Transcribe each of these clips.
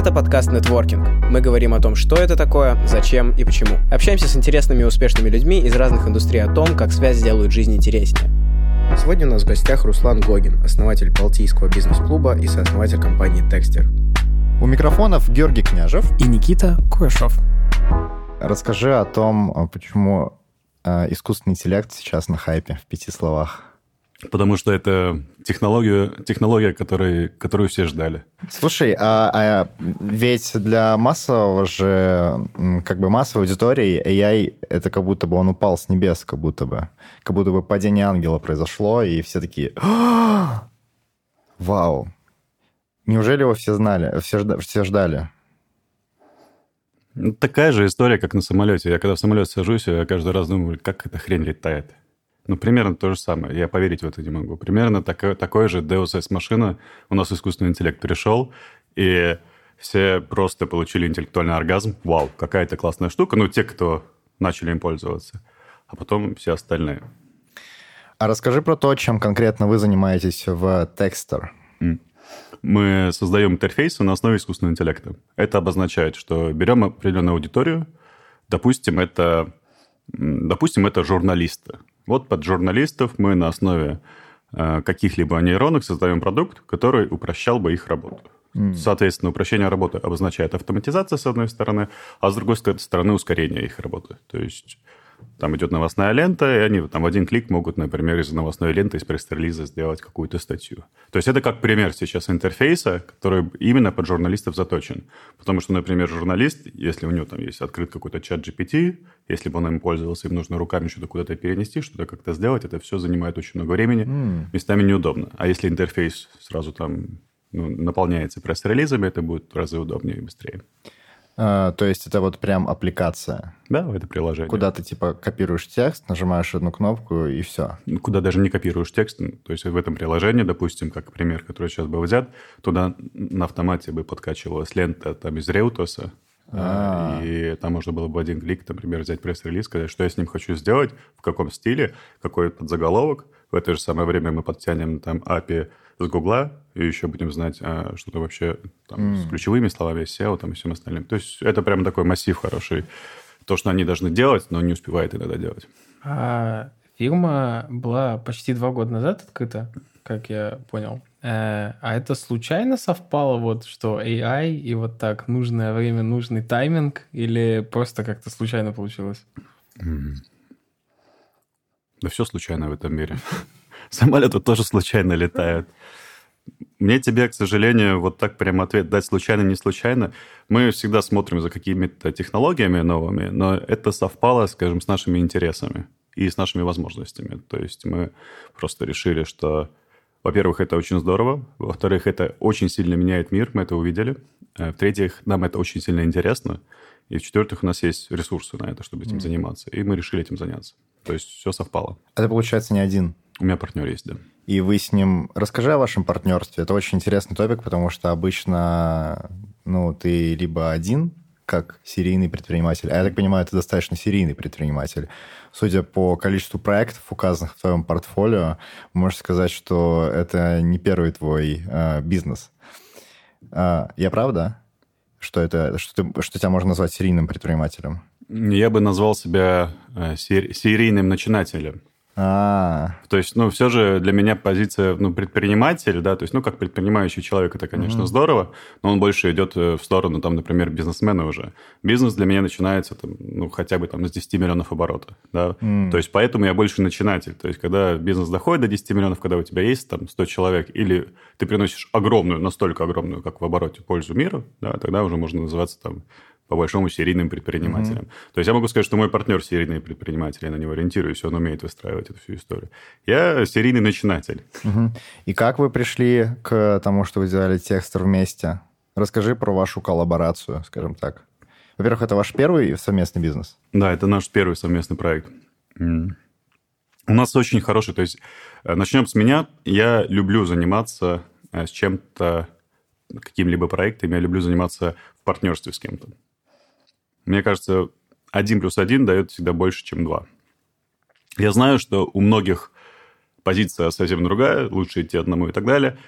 Это подкаст «Нетворкинг». Мы говорим о том, что это такое, зачем и почему. Общаемся с интересными и успешными людьми из разных индустрий о том, как связь делают жизнь интереснее. Сегодня у нас в гостях Руслан Гогин, основатель Балтийского бизнес-клуба и сооснователь компании «Текстер». У микрофонов Георгий Княжев и Никита Курашов. Расскажи о том, почему э, искусственный интеллект сейчас на хайпе в пяти словах. Потому что это технология, технология которой, которую все ждали. Слушай, а, а ведь для массового же, как бы массовой аудитории AI это как будто бы он упал с небес, как будто бы. Как будто бы падение ангела произошло, и все такие... «А!» Вау! Неужели его все знали, все, все ждали? Ну, такая же история, как на самолете. Я когда в самолет сажусь, я каждый раз думаю, как эта хрень летает. Ну, примерно то же самое. Я поверить в это не могу. Примерно такой, такой же Deus Ex машина у нас искусственный интеллект перешел, и все просто получили интеллектуальный оргазм. Вау, какая это классная штука. Ну, те, кто начали им пользоваться. А потом все остальные. А расскажи про то, чем конкретно вы занимаетесь в Texter. Мы создаем интерфейсы на основе искусственного интеллекта. Это обозначает, что берем определенную аудиторию, допустим, это, допустим, это журналисты. Вот под журналистов мы на основе э, каких-либо нейронок создаем продукт, который упрощал бы их работу. Mm. Соответственно, упрощение работы обозначает автоматизация, с одной стороны, а с другой стороны, ускорение их работы. То есть там идет новостная лента, и они там в один клик могут, например, из новостной ленты, из пресс-релиза сделать какую-то статью. То есть это как пример сейчас интерфейса, который именно под журналистов заточен. Потому что, например, журналист, если у него там есть открыт какой-то чат GPT, если бы он им пользовался, им нужно руками что-то куда-то перенести, что-то как-то сделать, это все занимает очень много времени, mm. местами неудобно. А если интерфейс сразу там ну, наполняется пресс-релизами, это будет в разы удобнее и быстрее. А, то есть это вот прям аппликация. Да, это приложение. Куда ты типа копируешь текст, нажимаешь одну кнопку и все. Куда даже не копируешь текст. То есть в этом приложении, допустим, как пример, который сейчас был взят, туда на автомате бы подкачивалась лента там из Реутоса, а. И там можно было бы один клик, например, взять пресс-релиз, сказать, что я с ним хочу сделать, в каком стиле, какой подзаголовок. В это же самое время мы подтянем там API с Гугла, и еще будем знать, а, что то вообще там, mm. с ключевыми словами, SEO там, и всем остальным. То есть это прям такой массив хороший. То, что они должны делать, но не успевают иногда делать. А фирма была почти два года назад открыта, как я понял. Э, а это случайно совпало, вот, что AI и вот так нужное время, нужный тайминг, или просто как-то случайно получилось? Да все случайно в этом мире. Самолеты тоже случайно летают. Мне тебе, к сожалению, вот так прям ответ дать случайно, не случайно. Мы всегда смотрим за какими-то технологиями новыми, но это совпало, скажем, с нашими интересами и с нашими возможностями. То есть мы просто решили, что, во-первых, это очень здорово, во-вторых, это очень сильно меняет мир, мы это увидели, э, в-третьих, нам это очень сильно интересно, и в-четвертых, у нас есть ресурсы на это, чтобы этим mm. заниматься, и мы решили этим заняться. То есть все совпало. Это, получается, не один? У меня партнер есть, да и вы с ним... Расскажи о вашем партнерстве. Это очень интересный топик, потому что обычно ну, ты либо один, как серийный предприниматель, а я так понимаю, ты достаточно серийный предприниматель. Судя по количеству проектов, указанных в твоем портфолио, можешь сказать, что это не первый твой э, бизнес. Э, я прав, да? Что, это, что, ты, что тебя можно назвать серийным предпринимателем? Я бы назвал себя э, серийным начинателем. А. То есть, ну, все же для меня позиция, ну, предприниматель, да, то есть, ну, как предпринимающий человек, это, конечно, mm-hmm. здорово, но он больше идет э, в сторону, там, например, бизнесмена уже. Бизнес для меня начинается, там, ну, хотя бы там с 10 миллионов оборота, да. Mm. То есть, поэтому я больше начинатель. То есть, когда бизнес доходит до 10 миллионов, когда у тебя есть там 100 человек, или ты приносишь огромную, настолько огромную, как в обороте, пользу миру, да, тогда уже можно называться там по большому серийным предпринимателям. Mm-hmm. То есть я могу сказать, что мой партнер серийный предприниматель, я на него ориентируюсь, он умеет выстраивать эту всю историю. Я серийный начинатель. Mm-hmm. И как вы пришли к тому, что вы делали текстер вместе? Расскажи про вашу коллаборацию, скажем так. Во-первых, это ваш первый совместный бизнес? Да, это наш первый совместный проект. Mm. У нас очень хороший, то есть э, начнем с меня. Я люблю заниматься э, с чем-то, каким-либо проектом, я люблю заниматься в партнерстве с кем-то. Мне кажется, один плюс один дает всегда больше, чем два. Я знаю, что у многих позиция совсем другая, лучше идти одному и так далее.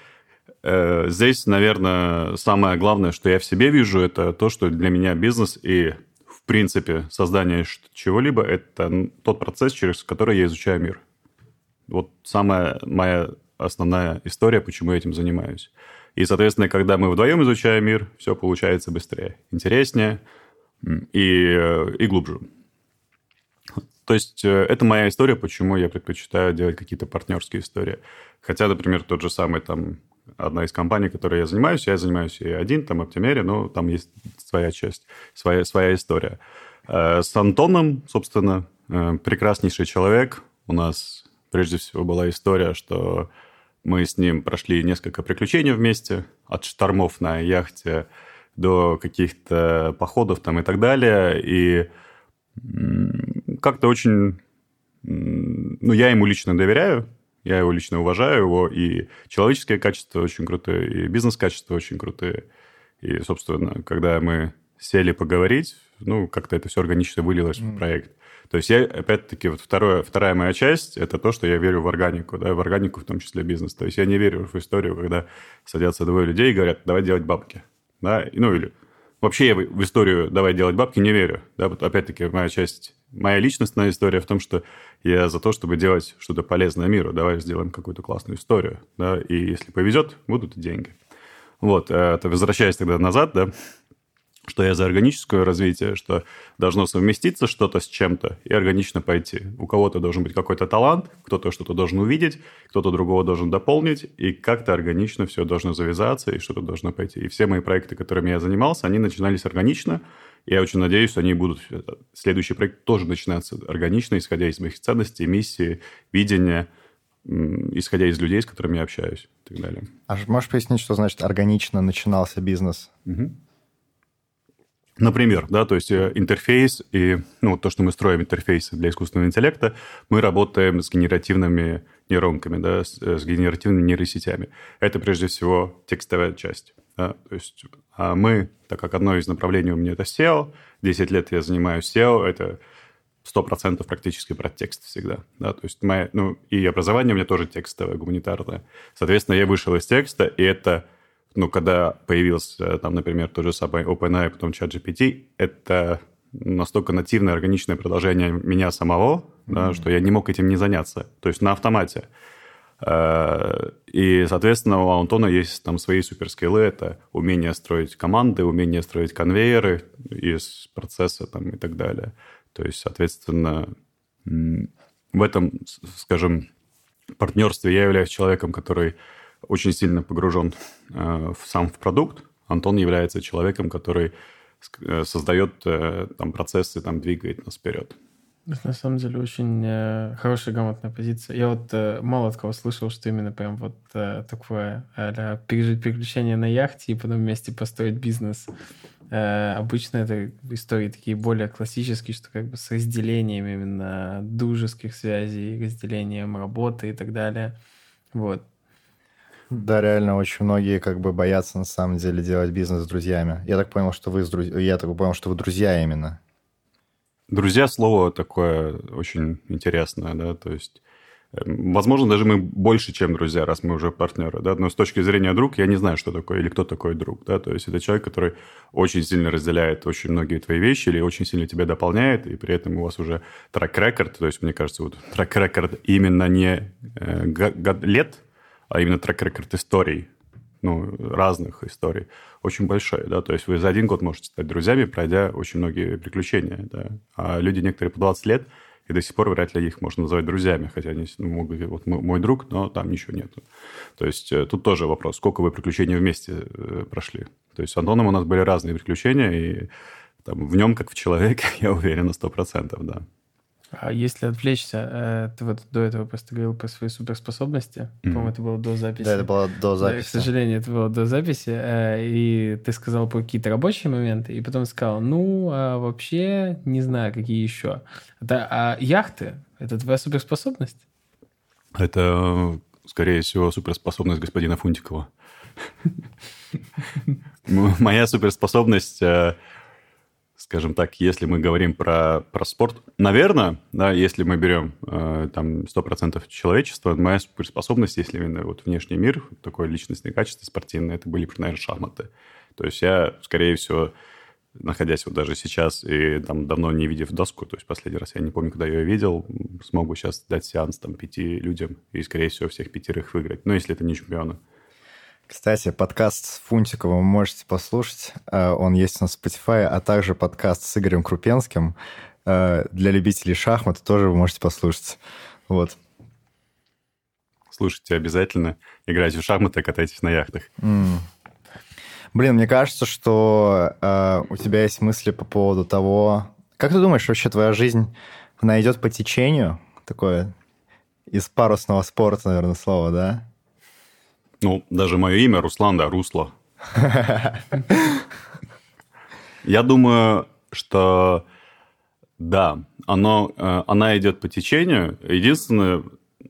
э, здесь, наверное, самое главное, что я в себе вижу, это то, что для меня бизнес и, в принципе, создание чего-либо – это тот процесс, через который я изучаю мир. Вот самая моя основная история, почему я этим занимаюсь. И, соответственно, когда мы вдвоем изучаем мир, все получается быстрее, интереснее и, э, и глубже. То есть э, это моя история, почему я предпочитаю делать какие-то партнерские истории. Хотя, например, тот же самый там одна из компаний, которой я занимаюсь, я занимаюсь и один, там, Оптимере, но там есть своя часть, своя, своя история. Э, с Антоном, собственно, прекраснейший человек. У нас прежде всего была история, что мы с ним прошли несколько приключений вместе, от штормов на яхте до каких-то походов там и так далее. И как-то очень... Ну, я ему лично доверяю, я его лично уважаю, его и человеческие качества очень крутые, и бизнес-качества очень крутые. И, собственно, когда мы сели поговорить, ну, как-то это все органично вылилось mm. в проект. То есть я, опять-таки, вот второе, вторая моя часть – это то, что я верю в органику, да, в органику в том числе бизнес. То есть я не верю в историю, когда садятся двое людей и говорят, давай делать бабки. Да? Ну или вообще я в историю «давай делать бабки» не верю. Да? Вот опять-таки моя часть, моя личностная история в том, что я за то, чтобы делать что-то полезное миру. Давай сделаем какую-то классную историю. Да? И если повезет, будут деньги. Вот, э, это возвращаясь тогда назад, да, что я за органическое развитие, что должно совместиться что-то с чем-то и органично пойти. У кого-то должен быть какой-то талант, кто-то что-то должен увидеть, кто-то другого должен дополнить, и как-то органично все должно завязаться, и что-то должно пойти. И все мои проекты, которыми я занимался, они начинались органично, я очень надеюсь, что они будут... Следующий проект тоже начинаться органично, исходя из моих ценностей, миссии, видения, исходя из людей, с которыми я общаюсь и так далее. А можешь пояснить, что значит органично начинался бизнес? Угу. Например, да, то есть э, интерфейс и ну, то, что мы строим интерфейсы для искусственного интеллекта, мы работаем с генеративными нейронками, да, с, э, с генеративными нейросетями. Это прежде всего текстовая часть. Да, то есть а мы, так как одно из направлений у меня это SEO, 10 лет я занимаюсь SEO, это 100% практически про текст всегда. Да? То есть моя, ну, и образование у меня тоже текстовое, гуманитарное. Соответственно, я вышел из текста, и это ну, когда появился там, например, тот же самый OpenAI, потом ChatGPT, это настолько нативное, органичное продолжение меня самого, mm-hmm. да, что я не мог этим не заняться. То есть на автомате. Э, и, соответственно, у Антона есть там свои суперскиллы. Это умение строить команды, умение строить конвейеры из процесса там, и так далее. То есть, соответственно, в этом, скажем, партнерстве я являюсь человеком, который очень сильно погружен э, в сам в продукт. Антон является человеком, который э, создает э, там процессы, там двигает нас вперед. Это на самом деле очень э, хорошая грамотная позиция. Я вот мало от кого слышал, что именно прям вот такое э, пережить приключения на яхте и потом вместе построить бизнес. Обычно это истории такие более классические, что как бы с разделением именно дружеских связей, разделением работы и так далее. Вот. Да, реально, очень многие как бы боятся на самом деле делать бизнес с друзьями. Я так понял, что вы с друз... я так понял, что вы друзья именно. Друзья слово такое очень интересное, да, то есть эм, Возможно, даже мы больше, чем друзья, раз мы уже партнеры, да, но с точки зрения друг я не знаю, что такое или кто такой друг, да, то есть это человек, который очень сильно разделяет очень многие твои вещи или очень сильно тебя дополняет, и при этом у вас уже трек-рекорд, то есть мне кажется, вот трек-рекорд именно не э, лет, а именно трек-рекорд историй, ну, разных историй, очень большой, да, то есть вы за один год можете стать друзьями, пройдя очень многие приключения, да, а люди некоторые по 20 лет, и до сих пор вряд ли их можно называть друзьями, хотя они ну, могут вот мой друг, но там ничего нет. То есть э, тут тоже вопрос, сколько вы приключений вместе э, прошли. То есть с Антоном у нас были разные приключения, и там, в нем, как в человеке, я уверен на 100%, да. А если отвлечься, э, ты вот до этого просто говорил про свои суперспособности. Mm-hmm. По-моему, это было до записи. Да, это было до записи. Да, к сожалению, это было до записи. Э, и ты сказал про какие-то рабочие моменты, и потом сказал, ну, а вообще не знаю, какие еще. Это, а яхты — это твоя суперспособность? Это, скорее всего, суперспособность господина— Моя суперспособность, э, скажем так, если мы говорим про, про спорт, наверное, да, если мы берем э, там 100% человечества, моя суперспособность, если именно вот внешний мир, такое личностное качество спортивное, это были, наверное, шахматы. То есть я, скорее всего, находясь вот даже сейчас и там давно не видев доску, то есть последний раз я не помню, когда я ее видел, смог бы сейчас дать сеанс там пяти людям и, скорее всего, всех пятерых выиграть. Ну, если это не чемпионы. Кстати, подкаст с Фунтиковым вы можете послушать. Э, он есть на Spotify, а также подкаст с Игорем Крупенским. Э, для любителей шахмат тоже вы можете послушать. Вот. Слушайте обязательно. Играйте в шахматы, катайтесь на яхтах. Mm. Блин, мне кажется, что э, у тебя есть мысли по поводу того... Как ты думаешь, вообще твоя жизнь, она идет по течению? Такое из парусного спорта, наверное, слово, да? Ну, даже мое имя Руслан, да, Русло. Я думаю, что да, оно, э, она идет по течению. Единственное,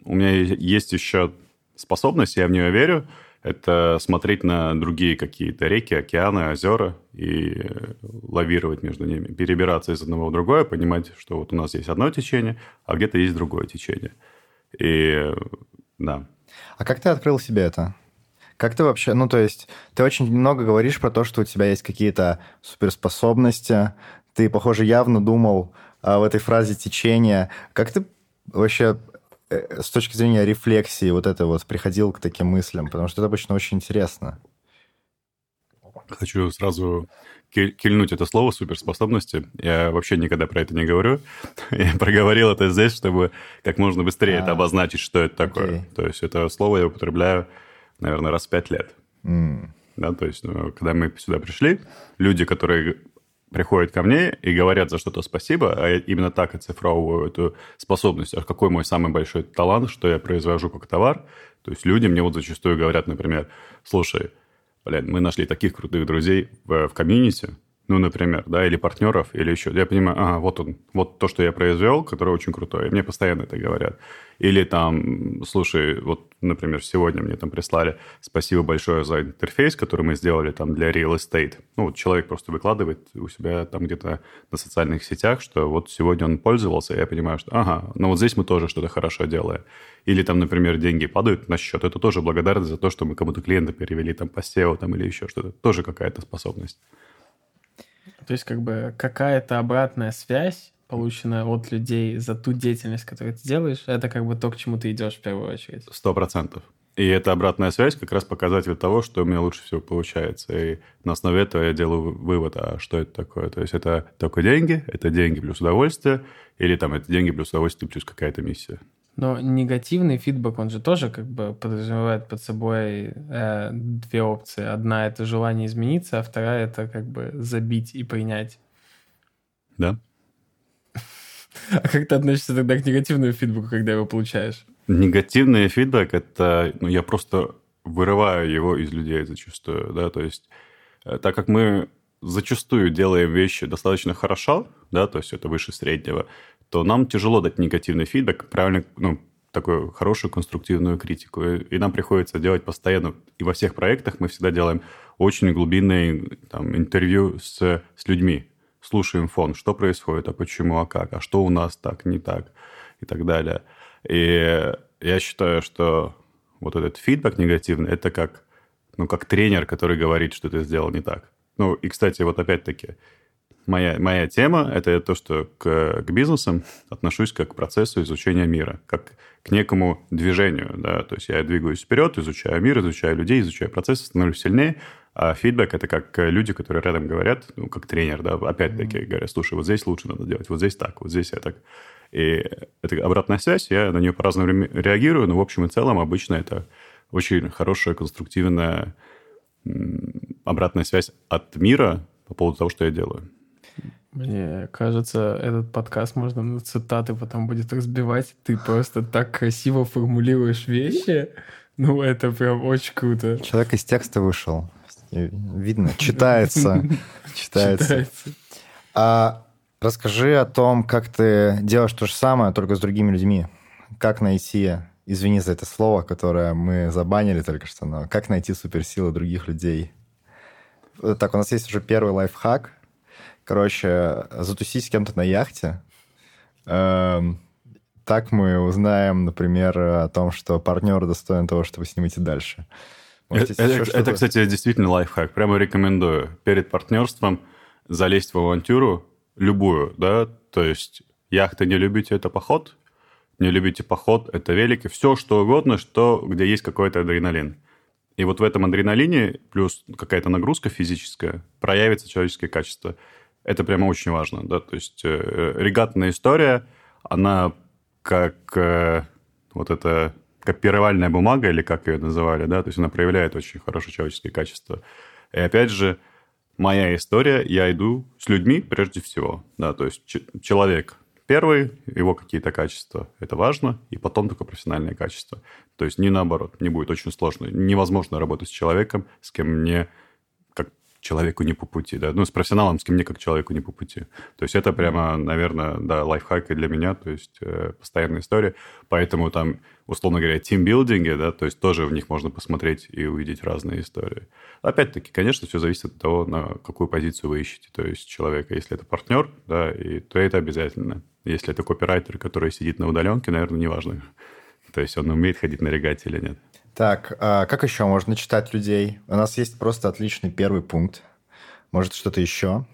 у меня есть еще способность, я в нее верю, это смотреть на другие какие-то реки, океаны, озера и лавировать между ними, перебираться из одного в другое, понимать, что вот у нас есть одно течение, а где-то есть другое течение. И да. А как ты открыл себе это? Как ты вообще, ну, то есть, ты очень много говоришь про то, что у тебя есть какие-то суперспособности, ты, похоже, явно думал а, в этой фразе течение. Как ты вообще э, с точки зрения рефлексии вот это вот приходил к таким мыслям? Потому что это обычно очень интересно. Хочу сразу кильнуть это слово суперспособности. Я вообще никогда про это не говорю. Я проговорил это здесь, чтобы как можно быстрее а, это обозначить, что это такое. То есть это слово я употребляю наверное, раз в пять лет. Mm. Да, то есть, ну, когда мы сюда пришли, люди, которые приходят ко мне и говорят за что-то спасибо, а я именно так оцифровываю эту способность. А какой мой самый большой талант, что я произвожу как товар? То есть люди мне вот зачастую говорят, например, слушай, блин, мы нашли таких крутых друзей в, в комьюнити, ну, например, да, или партнеров, или еще. Я понимаю, ага, вот он, вот то, что я произвел, которое очень крутое. мне постоянно это говорят. Или там, слушай, вот, например, сегодня мне там прислали спасибо большое за интерфейс, который мы сделали там для real estate. Ну, вот человек просто выкладывает у себя там где-то на социальных сетях, что вот сегодня он пользовался, и я понимаю, что ага, ну вот здесь мы тоже что-то хорошо делаем. Или там, например, деньги падают на счет. Это тоже благодарность за то, что мы кому-то клиента перевели там по SEO там, или еще что-то. Тоже какая-то способность. То есть как бы какая-то обратная связь, полученная от людей за ту деятельность, которую ты делаешь, это как бы то, к чему ты идешь в первую очередь. Сто процентов. И эта обратная связь как раз показатель того, что у меня лучше всего получается. И на основе этого я делаю вывод, а что это такое. То есть это только деньги, это деньги плюс удовольствие, или там это деньги плюс удовольствие плюс какая-то миссия. Но негативный фидбэк, он же тоже как бы подразумевает под собой э, две опции. Одна — это желание измениться, а вторая — это как бы забить и принять. Да. А как ты относишься тогда к негативному фидбэку, когда его получаешь? Негативный фидбэк — это... Ну, я просто вырываю его из людей зачастую, да, то есть э, так как мы зачастую делаем вещи достаточно хорошо, да, то есть это выше среднего, то нам тяжело дать негативный фидбэк, правильно, ну, такую хорошую конструктивную критику. И нам приходится делать постоянно, и во всех проектах мы всегда делаем очень глубинные там, интервью с, с людьми. Слушаем фон, что происходит, а почему, а как, а что у нас так, не так, и так далее. И я считаю, что вот этот фидбэк негативный, это как, ну, как тренер, который говорит, что ты сделал не так. Ну, и, кстати, вот опять-таки, моя, моя тема – это то, что к, к бизнесам отношусь как к процессу изучения мира, как к некому движению. Да? То есть я двигаюсь вперед, изучаю мир, изучаю людей, изучаю процессы, становлюсь сильнее, а фидбэк – это как люди, которые рядом говорят, ну, как тренер, да, опять-таки mm-hmm. говорят, слушай, вот здесь лучше надо делать, вот здесь так, вот здесь я так. И это обратная связь, я на нее по-разному реагирую, но в общем и целом обычно это очень хорошая, конструктивная обратная связь от мира по поводу того, что я делаю. Мне кажется, этот подкаст можно на цитаты потом будет разбивать. Ты просто так красиво формулируешь вещи. Ну, это прям очень круто. Человек из текста вышел. Видно, читается. Читается. А расскажи о том, как ты делаешь то же самое, только с другими людьми. Как найти, извини за это слово, которое мы забанили только что, но как найти суперсилы других людей? Так, у нас есть уже первый лайфхак – короче, затусить с кем-то на яхте. Эм, так мы узнаем, например, о том, что партнер достоин того, чтобы с ним идти дальше. Может, это, это, это, кстати, действительно лайфхак. Прямо рекомендую. Перед партнерством залезть в авантюру любую, да, то есть яхты не любите, это поход, не любите поход, это велики, все что угодно, что, где есть какой-то адреналин. И вот в этом адреналине плюс какая-то нагрузка физическая проявится человеческие качества. Это прямо очень важно, да, то есть э, регатная история, она как э, вот это копировальная бумага, или как ее называли, да, то есть она проявляет очень хорошие человеческие качества. И опять же, моя история, я иду с людьми прежде всего, да, то есть человек первый, его какие-то качества, это важно, и потом только профессиональные качества. То есть не наоборот, не будет очень сложно. Невозможно работать с человеком, с кем мне человеку не по пути, да, ну, с профессионалом, с кем мне как человеку не по пути. То есть это прямо, наверное, да, лайфхак и для меня, то есть э, постоянная история. Поэтому там, условно говоря, тимбилдинги, да, то есть тоже в них можно посмотреть и увидеть разные истории. Опять-таки, конечно, все зависит от того, на какую позицию вы ищете, то есть человека. Если это партнер, да, и, то это обязательно. Если это копирайтер, который сидит на удаленке, наверное, неважно, то есть он умеет ходить на регате или нет. Так, а как еще можно читать людей? У нас есть просто отличный первый пункт. Может, что-то еще?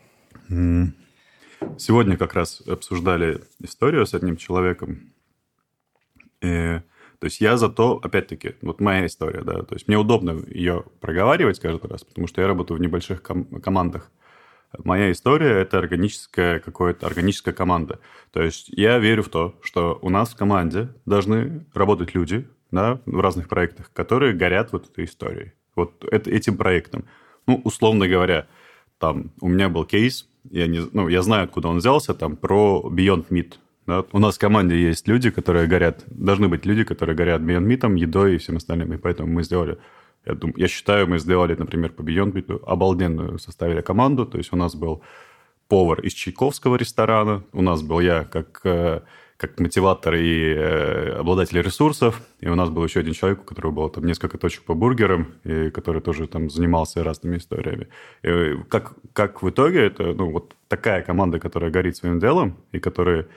Сегодня как раз обсуждали историю с одним человеком. И, то есть я зато, опять-таки, вот моя история, да, то есть мне удобно ее проговаривать каждый раз, потому что я работаю в небольших ком- командах. Моя история – это органическая какая-то органическая команда. То есть я верю в то, что у нас в команде должны работать люди, да, в разных проектах, которые горят вот этой историей, вот это, этим проектом. Ну, условно говоря, там у меня был кейс, я, не, ну, я знаю, откуда он взялся, там про Beyond Meat. Да? У нас в команде есть люди, которые горят, должны быть люди, которые горят Beyond Meat, едой и всем остальным, и поэтому мы сделали я, думаю, я считаю, мы сделали, например, по Beyond Meat обалденную составили команду. То есть у нас был повар из Чайковского ресторана, у нас был я как э, как мотиватор и э, обладатель ресурсов. И у нас был еще один человек, у которого было там несколько точек по бургерам, и который тоже там занимался разными историями. И как, как в итоге это ну, вот такая команда, которая горит своим делом, и которые,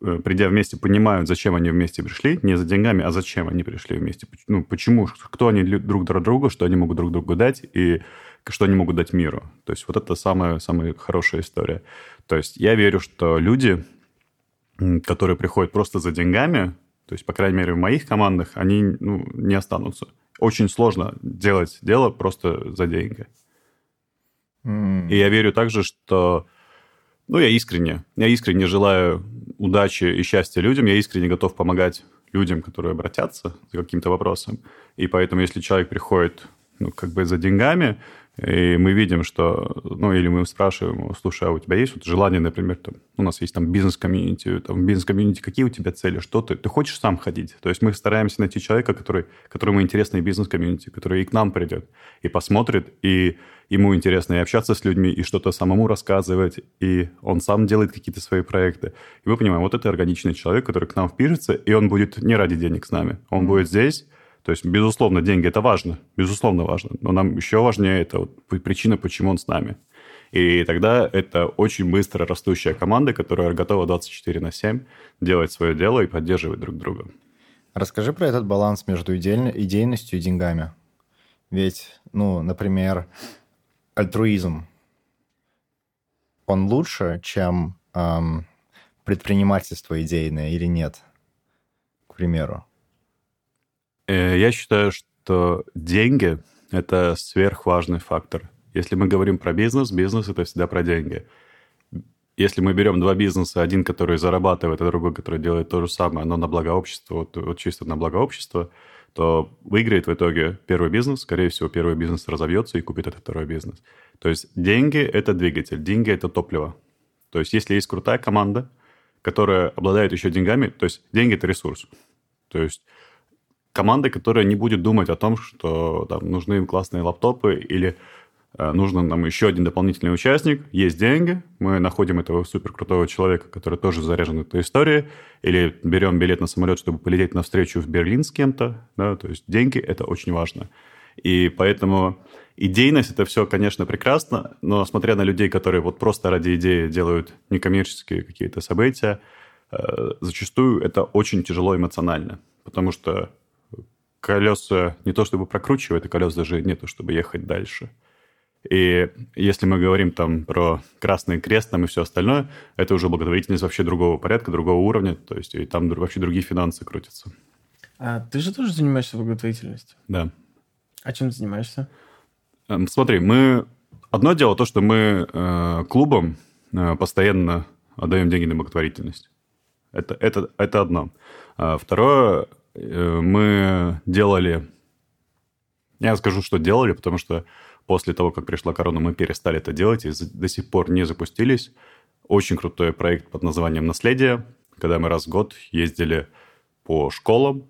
э, придя вместе, понимают, зачем они вместе пришли, не за деньгами, а зачем они пришли вместе. Ну, почему, кто они друг для друга, что они могут друг другу дать, и что они могут дать миру. То есть вот это самая, самая хорошая история. То есть я верю, что люди которые приходят просто за деньгами, то есть, по крайней мере, в моих командах, они ну, не останутся. Очень сложно делать дело просто за деньги. Mm. И я верю также, что... Ну, я искренне, я искренне желаю удачи и счастья людям, я искренне готов помогать людям, которые обратятся за каким-то вопросом. И поэтому, если человек приходит ну, как бы за деньгами, и мы видим, что, ну, или мы спрашиваем, слушай, а у тебя есть вот желание, например, там, у нас есть там бизнес-комьюнити, там, бизнес-комьюнити, какие у тебя цели, что ты, ты хочешь сам ходить? То есть мы стараемся найти человека, который, которому интересно и бизнес-комьюнити, который и к нам придет, и посмотрит, и ему интересно и общаться с людьми, и что-то самому рассказывать, и он сам делает какие-то свои проекты. И мы понимаем, вот это органичный человек, который к нам впишется, и он будет не ради денег с нами, он будет здесь, то есть, безусловно, деньги – это важно, безусловно важно, но нам еще важнее это вот причина, почему он с нами. И тогда это очень быстро растущая команда, которая готова 24 на 7 делать свое дело и поддерживать друг друга. Расскажи про этот баланс между идейностью и деньгами. Ведь, ну, например, альтруизм, он лучше, чем эм, предпринимательство идейное или нет, к примеру? Э, я считаю, что деньги – это сверхважный фактор. Если мы говорим про бизнес, бизнес – это всегда про деньги. Если мы берем два бизнеса, один, который зарабатывает, а другой, который делает то же самое, но на благо общества, вот, вот чисто на благо общества, то выиграет в итоге первый бизнес. Скорее всего, первый бизнес разовьется и купит этот второй бизнес. То есть деньги – это двигатель, деньги – это топливо. То есть если есть крутая команда, которая обладает еще деньгами, то есть деньги – это ресурс. То есть команда, которая не будет думать о том, что там нужны им классные лаптопы или э, нужно нам еще один дополнительный участник, есть деньги, мы находим этого супер крутого человека, который тоже заряжен этой историей, или берем билет на самолет, чтобы полететь на встречу в Берлин с кем-то, да, то есть деньги – это очень важно. И поэтому идейность это все, конечно, прекрасно, но смотря на людей, которые вот просто ради идеи делают некоммерческие какие-то события, э, зачастую это очень тяжело эмоционально, потому что колеса не то чтобы прокручивают, а колес даже не то чтобы ехать дальше. И если мы говорим там про Красный Крест там и все остальное, это уже благотворительность вообще другого порядка, другого уровня, то есть и там вообще другие финансы крутятся. А ты же тоже занимаешься благотворительностью? Да. А чем ты занимаешься? Эм, смотри, мы... Одно дело то, что мы э, клубом э, постоянно отдаем деньги на благотворительность. Это, это, это одно. А второе, мы делали... Я скажу, что делали, потому что после того, как пришла корона, мы перестали это делать и до сих пор не запустились. Очень крутой проект под названием «Наследие», когда мы раз в год ездили по школам,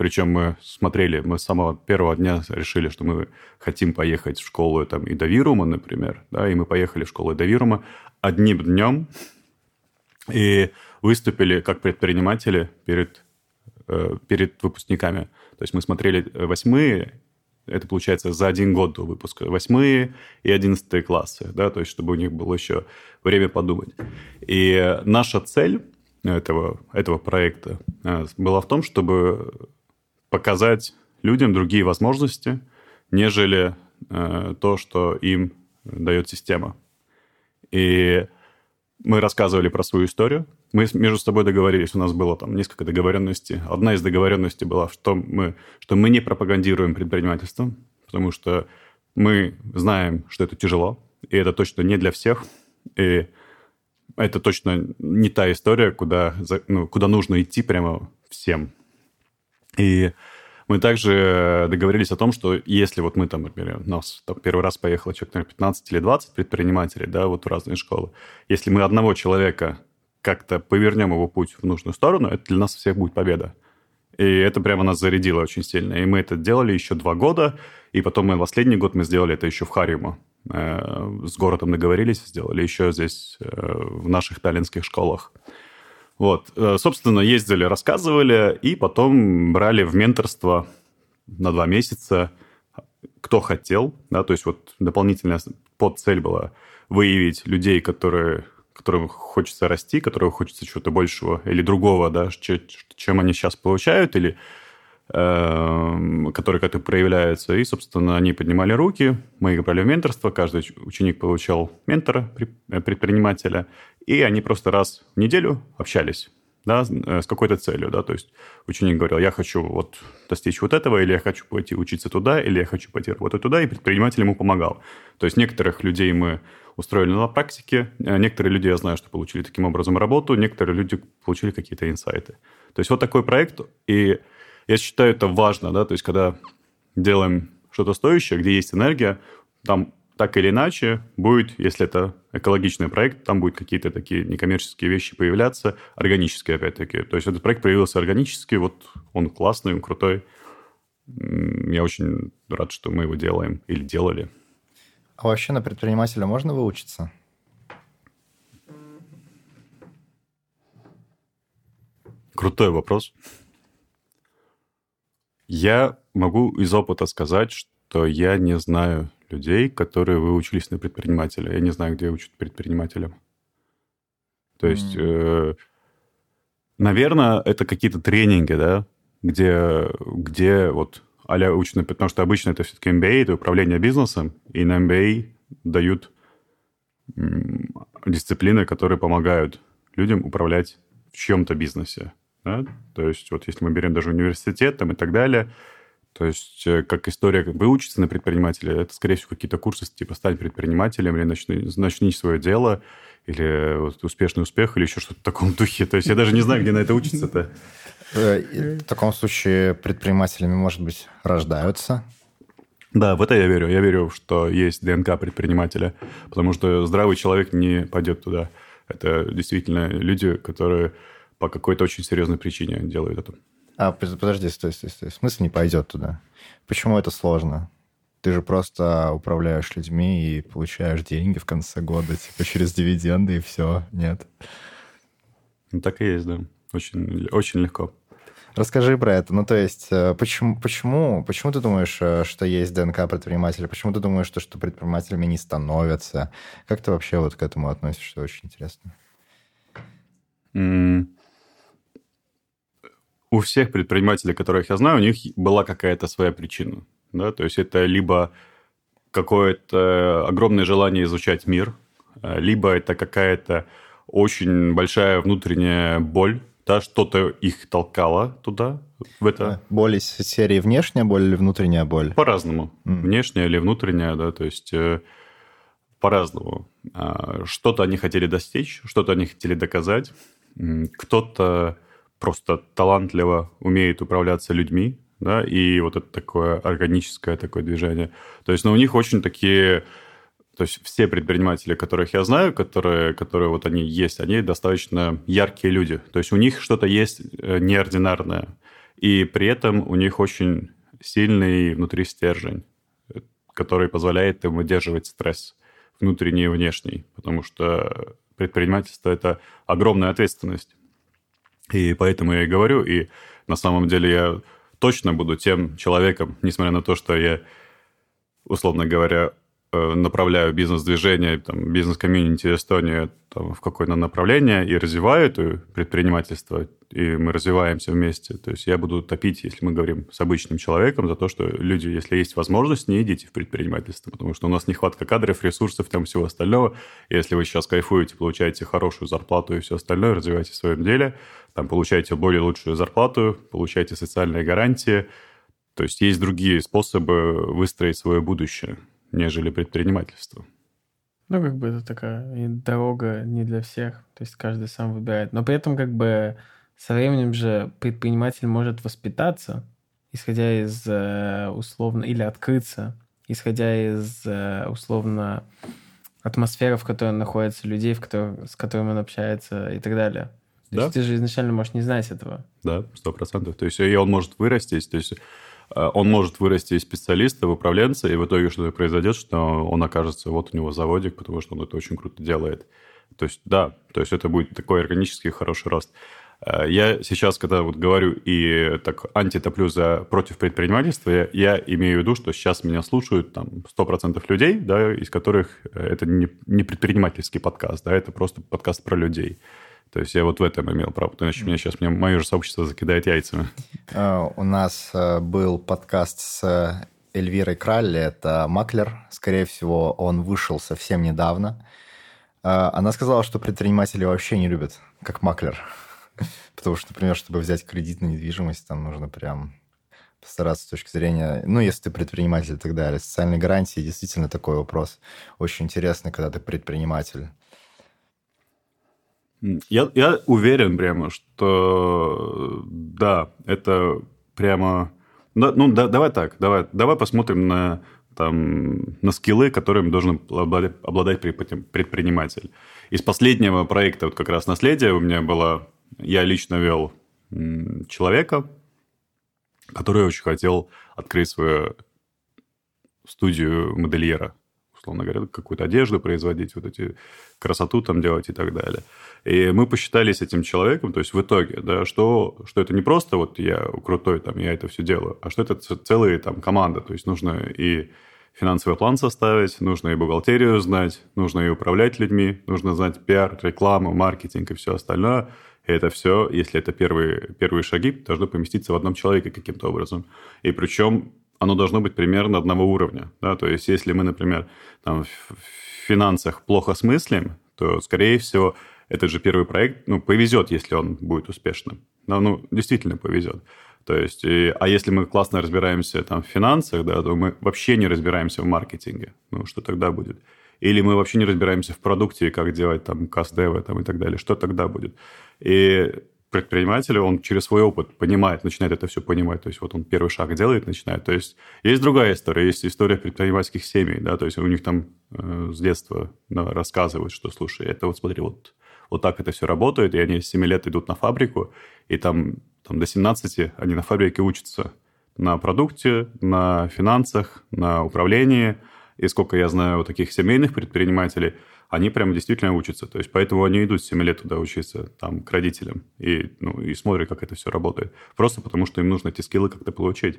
причем мы смотрели, мы с самого первого дня решили, что мы хотим поехать в школу там, и например, да, и мы поехали в школу и одним днем и выступили как предприниматели перед, э, перед выпускниками. То есть мы смотрели восьмые, это получается за один год до выпуска, восьмые и одиннадцатые классы, да, то есть чтобы у них было еще время подумать. И наша цель этого, этого проекта э, была в том, чтобы показать людям другие возможности, нежели э, то, что им дает система. И мы рассказывали про свою историю. Мы между собой договорились, у нас было там несколько договоренностей. Одна из договоренностей была, что мы, что мы не пропагандируем предпринимательство, потому что мы знаем, что это тяжело, и это точно не для всех. И это точно не та история, куда, ну, куда нужно идти прямо всем. И мы также договорились о том, что если вот мы там, например, у нас там первый раз поехало человек, наверное, 15 или 20 предпринимателей, да, вот в разные школы, если мы одного человека как-то повернем его путь в нужную сторону, это для нас всех будет победа. И это прямо нас зарядило очень сильно. И мы это делали еще два года, и потом мы последний год мы сделали это еще в Хариума. Э, с городом договорились, сделали еще здесь, э, в наших таллинских школах. Вот, э, собственно, ездили, рассказывали, и потом брали в менторство на два месяца, кто хотел, да, то есть вот дополнительная подцель была выявить людей, которые, которым хочется расти, которым хочется чего-то большего или другого, да, чем они сейчас получают, или э, которые как-то проявляются. И, собственно, они поднимали руки, мы их брали в менторство, каждый ученик получал ментора, предпринимателя, и они просто раз в неделю общались да, э, с какой-то целью, да, то есть ученик говорил, я хочу вот достичь вот этого, или я хочу пойти учиться туда, или я хочу пойти работать туда, и предприниматель ему помогал. То есть некоторых людей мы устроили на практике, э, некоторые люди, я знаю, что получили таким образом работу, некоторые люди получили какие-то инсайты. То есть вот такой проект, и я считаю, это важно, да, то есть когда делаем что-то стоящее, где есть энергия, там так или иначе будет, если это экологичный проект, там будут какие-то такие некоммерческие вещи появляться, органические опять-таки. То есть этот проект появился органически, вот он классный, он крутой. Я очень рад, что мы его делаем или делали. А вообще на предпринимателя можно выучиться? Крутой вопрос. Я могу из опыта сказать, что я не знаю людей, которые выучились на предпринимателя. Я не знаю, где учат предпринимателям. То есть, mm. э, наверное, это какие-то тренинги, да, где, где вот а-ля учат, потому что обычно это все-таки MBA, это управление бизнесом, и на MBA дают дисциплины, которые помогают людям управлять в чем-то бизнесе. Да? То есть вот если мы берем даже университет там, и так далее, то есть, э, как история выучиться на предпринимателя, это, скорее всего, какие-то курсы типа «Стань предпринимателем» или «Начни, начни свое дело», или вот, «Успешный успех», или еще что-то в таком духе. То есть, я даже не знаю, где на это учиться-то. Э, в таком случае предпринимателями, может быть, рождаются? Да, в это я верю. Я верю, что есть ДНК предпринимателя, потому что здравый человек не пойдет туда. Это действительно люди, которые по какой-то очень серьезной причине делают это. А, подожди, стой, стой, стой. В смысле не пойдет туда? Почему это сложно? Ты же просто управляешь людьми и получаешь деньги в конце года, типа через дивиденды и все. Нет. Ну, так и есть, да. Очень, очень легко. Расскажи про это. Ну, то есть, э, почему, почему, почему ты думаешь, э, что есть ДНК предпринимателя? Почему ты думаешь, что, что предпринимателями не становятся? Как ты вообще вот к этому относишься? Очень интересно. Mm. У всех предпринимателей, которых я знаю, у них была какая-то своя причина. Да? То есть это либо какое-то огромное желание изучать мир, э, либо это какая-то очень большая внутренняя боль, да, что-то их толкало туда, в это. Боль из серии внешняя боль или внутренняя боль? По-разному. Mm. Внешняя или внутренняя, да, то есть э, по-разному. А, что-то они хотели достичь, что-то они хотели доказать. Кто-то просто талантливо умеет управляться людьми, да, и вот это такое органическое такое движение. То есть, ну, у них очень такие то есть все предприниматели, которых я знаю, которые, которые вот они есть, они достаточно яркие люди. То есть у них что-то есть э, неординарное. И при этом у них очень сильный внутри стержень, который позволяет им выдерживать стресс внутренний и внешний. Потому что предпринимательство – это огромная ответственность. И поэтому я и говорю, и на самом деле я точно буду тем человеком, несмотря на то, что я, условно говоря, направляю бизнес-движение, там, бизнес-комьюнити Эстонии там, в какое-то направление и развиваю это предпринимательство, и мы развиваемся вместе. То есть я буду топить, если мы говорим с обычным человеком, за то, что люди, если есть возможность, не идите в предпринимательство, потому что у нас нехватка кадров, ресурсов, там всего остального. Если вы сейчас кайфуете, получаете хорошую зарплату и все остальное, развиваете в своем деле, там получаете более лучшую зарплату, получаете социальные гарантии, то есть есть другие способы выстроить свое будущее нежели предпринимательство. Ну, как бы это такая дорога не для всех, то есть каждый сам выбирает. Но при этом как бы со временем же предприниматель может воспитаться, исходя из э, условно, или открыться, исходя из э, условно атмосферы, в которой находятся людей, в которых, с которыми он общается и так далее. То да? есть ты же изначально можешь не знать этого. Да, сто процентов. То есть и он может вырасти, то есть он может вырасти из специалиста в управленца, и в итоге что-то произойдет, что он окажется, вот у него заводик, потому что он это очень круто делает. То есть, да, то есть это будет такой органический хороший рост. Э, я сейчас, когда вот говорю и так антитоплю за против предпринимательства, я, я имею в виду, что сейчас меня слушают там 100% людей, да, из которых э, это не, не предпринимательский подкаст, да, это просто подкаст про людей. То есть я вот в этом имел право, иначе меня сейчас мне мое же сообщество закидает яйцами. А, у нас э, был подкаст с Эльвирой Кралли, это маклер, скорее всего, он вышел совсем недавно. А, она сказала, что предприниматели вообще не любят, как маклер. Потому что, например, чтобы взять кредит на недвижимость, там нужно прям постараться с точки зрения, ну, если ты предприниматель и так далее. Социальные гарантии действительно такой вопрос. Очень интересный, когда ты предприниматель. Я, я уверен прямо, что да, это прямо... Ну, да, давай так, давай, давай посмотрим на, там, на скиллы, которыми должен обладать предприниматель. Из последнего проекта, вот как раз «Наследие» у меня было... Я лично вел человека, который очень хотел открыть свою студию модельера условно говоря, какую-то одежду производить, вот эти красоту там делать и так далее. И мы посчитали с этим человеком, то есть в итоге, да, что, что это не просто вот я крутой, там, я это все делаю, а что это целая там команда, то есть нужно и финансовый план составить, нужно и бухгалтерию знать, нужно и управлять людьми, нужно знать пиар, рекламу, маркетинг и все остальное. И это все, если это первые, первые шаги, должно поместиться в одном человеке каким-то образом. И причем оно должно быть примерно одного уровня. Да? То есть, если мы, например, там, в финансах плохо смыслим, то, скорее всего, этот же первый проект, ну, повезет, если он будет успешным. Да, ну, действительно повезет. То есть, и, а если мы классно разбираемся там в финансах, да, то мы вообще не разбираемся в маркетинге. Ну, что тогда будет? Или мы вообще не разбираемся в продукте, как делать там каст-девы там, и так далее. Что тогда будет? И предпринимателя, он через свой опыт понимает, начинает это все понимать. То есть вот он первый шаг делает, начинает. То есть есть другая история, есть история предпринимательских семей, да, то есть у них там э, с детства да, рассказывают, что, слушай, это вот смотри, вот, вот так это все работает, и они с 7 лет идут на фабрику, и там, там до 17 они на фабрике учатся на продукте, на финансах, на управлении. И сколько я знаю вот таких семейных предпринимателей, они прям действительно учатся. То есть поэтому они идут с 7 лет туда учиться, там, к родителям, и, ну, и смотрят, как это все работает. Просто потому, что им нужно эти скиллы как-то получить.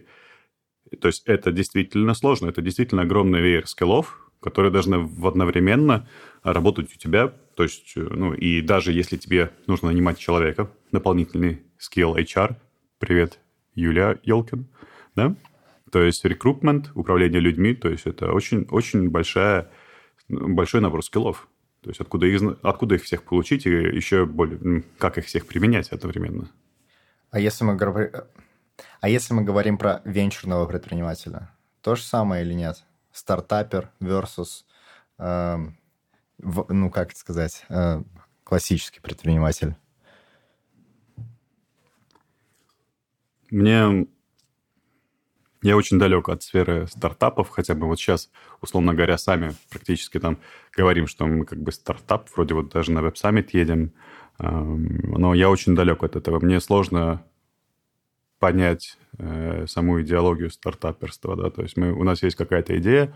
То есть это действительно сложно, это действительно огромный веер скиллов, которые должны одновременно работать у тебя. То есть, ну, и даже если тебе нужно нанимать человека, дополнительный скилл HR, привет, Юлия Елкин, да? То есть рекрутмент, управление людьми, то есть это очень, очень большая, большой набор скиллов. То есть откуда их, откуда их всех получить и еще более, как их всех применять одновременно. А если мы, а если мы говорим про венчурного предпринимателя, то же самое или нет? Стартапер versus, э, в, ну как это сказать, э, классический предприниматель. Мне я очень далек от сферы стартапов, хотя бы вот сейчас, условно говоря, сами практически там говорим, что мы как бы стартап, вроде вот даже на веб-саммит едем, но я очень далек от этого. Мне сложно понять э, саму идеологию стартаперства, да, то есть мы, у нас есть какая-то идея,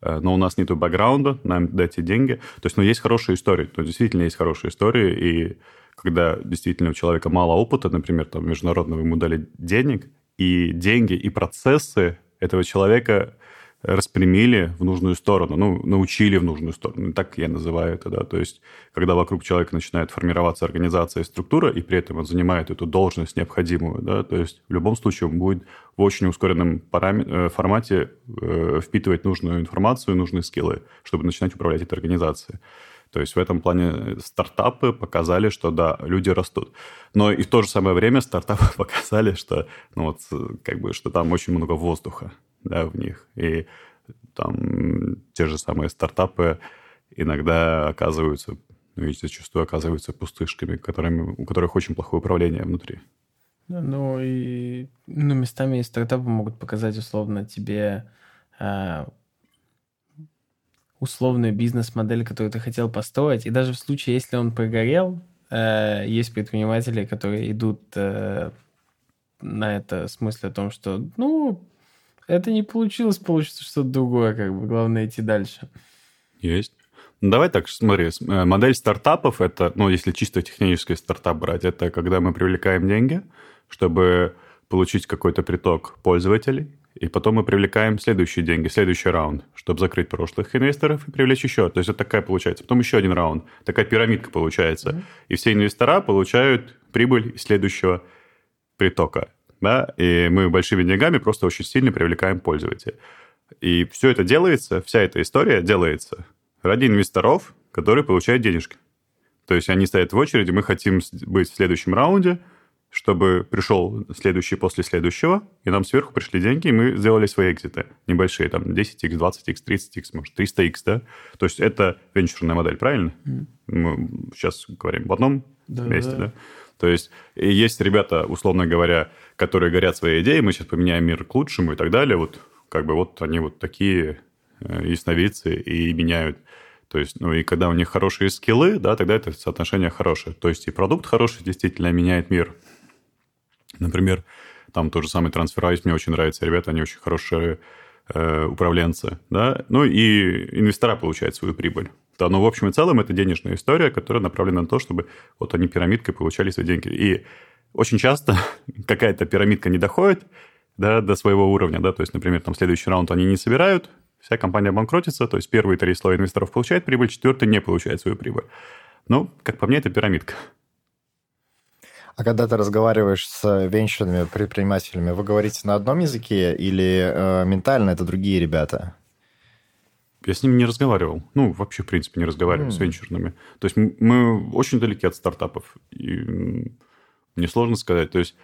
э, но у нас нету бэкграунда, нам дайте деньги. То есть, ну, есть хорошие истории, то действительно есть хорошие истории, и когда действительно у человека мало опыта, например, там, международного, ему дали денег, и деньги, и процессы этого человека распрямили в нужную сторону, ну, научили в нужную сторону. Так я называю это, да. То есть, когда вокруг человека начинает формироваться организация и структура, и при этом он занимает эту должность необходимую, да, то есть в любом случае он будет в очень ускоренном параме- э, формате э, впитывать нужную информацию, нужные скиллы, чтобы начинать управлять этой организацией. То есть в этом плане стартапы показали, что да, люди растут. Но и в то же самое время стартапы показали, что, ну вот, как бы, что там очень много воздуха да, в них. И там те же самые стартапы иногда оказываются, ну и зачастую оказываются пустышками, которыми, у которых очень плохое управление внутри. Ну и ну, местами стартапы могут показать условно тебе а, условную бизнес-модель, которую ты хотел построить. И даже в случае, если он прогорел, э, есть предприниматели, которые идут э, на это в смысле о том, что, ну, это не получилось, получится что-то другое, как бы, главное идти дальше. Есть. Ну, давай так, смотри, э, модель стартапов, это, ну, если чисто технический стартап брать, это когда мы привлекаем деньги, чтобы получить какой-то приток пользователей, и потом мы привлекаем следующие деньги, следующий раунд, чтобы закрыть прошлых инвесторов и привлечь еще. То есть это такая получается. Потом еще один раунд. Такая пирамидка получается. Mm-hmm. И все инвестора получают прибыль из следующего притока. Да? И мы большими деньгами просто очень сильно привлекаем пользователей. И все это делается, вся эта история делается ради инвесторов, которые получают денежки. То есть они стоят в очереди, мы хотим быть в следующем раунде – чтобы пришел следующий после следующего, и нам сверху пришли деньги, и мы сделали свои экзиты небольшие, там 10x, 20x, 30x, может, 300x, да? То есть это венчурная модель, правильно? Mm. Мы сейчас говорим в одном да, месте, да? да? То есть есть ребята, условно говоря, которые горят своей идеей, мы сейчас поменяем мир к лучшему и так далее, вот как бы вот они вот такие э, ясновидцы и меняют то есть, ну и когда у них хорошие скиллы, да, тогда это соотношение хорошее. То есть и продукт хороший действительно меняет мир, Например, там тот же самый TransferWise, мне очень нравится, ребята, они очень хорошие э, управленцы, да, ну и инвестора получают свою прибыль. Да, но в общем и целом это денежная история, которая направлена на то, чтобы вот они пирамидкой получали свои деньги. И очень часто какая-то пирамидка не доходит да, до своего уровня, да, то есть, например, там следующий раунд они не собирают, вся компания банкротится, то есть первые три слоя инвесторов получают прибыль, четвертый не получает свою прибыль. Ну, как по мне, это пирамидка. А когда ты разговариваешь с венчурными предпринимателями, вы говорите на одном языке или э, ментально это другие ребята? Я с ними не разговаривал. Ну, вообще, в принципе, не разговаривал mm. с венчурными. То есть мы очень далеки от стартапов. И мне сложно сказать. То есть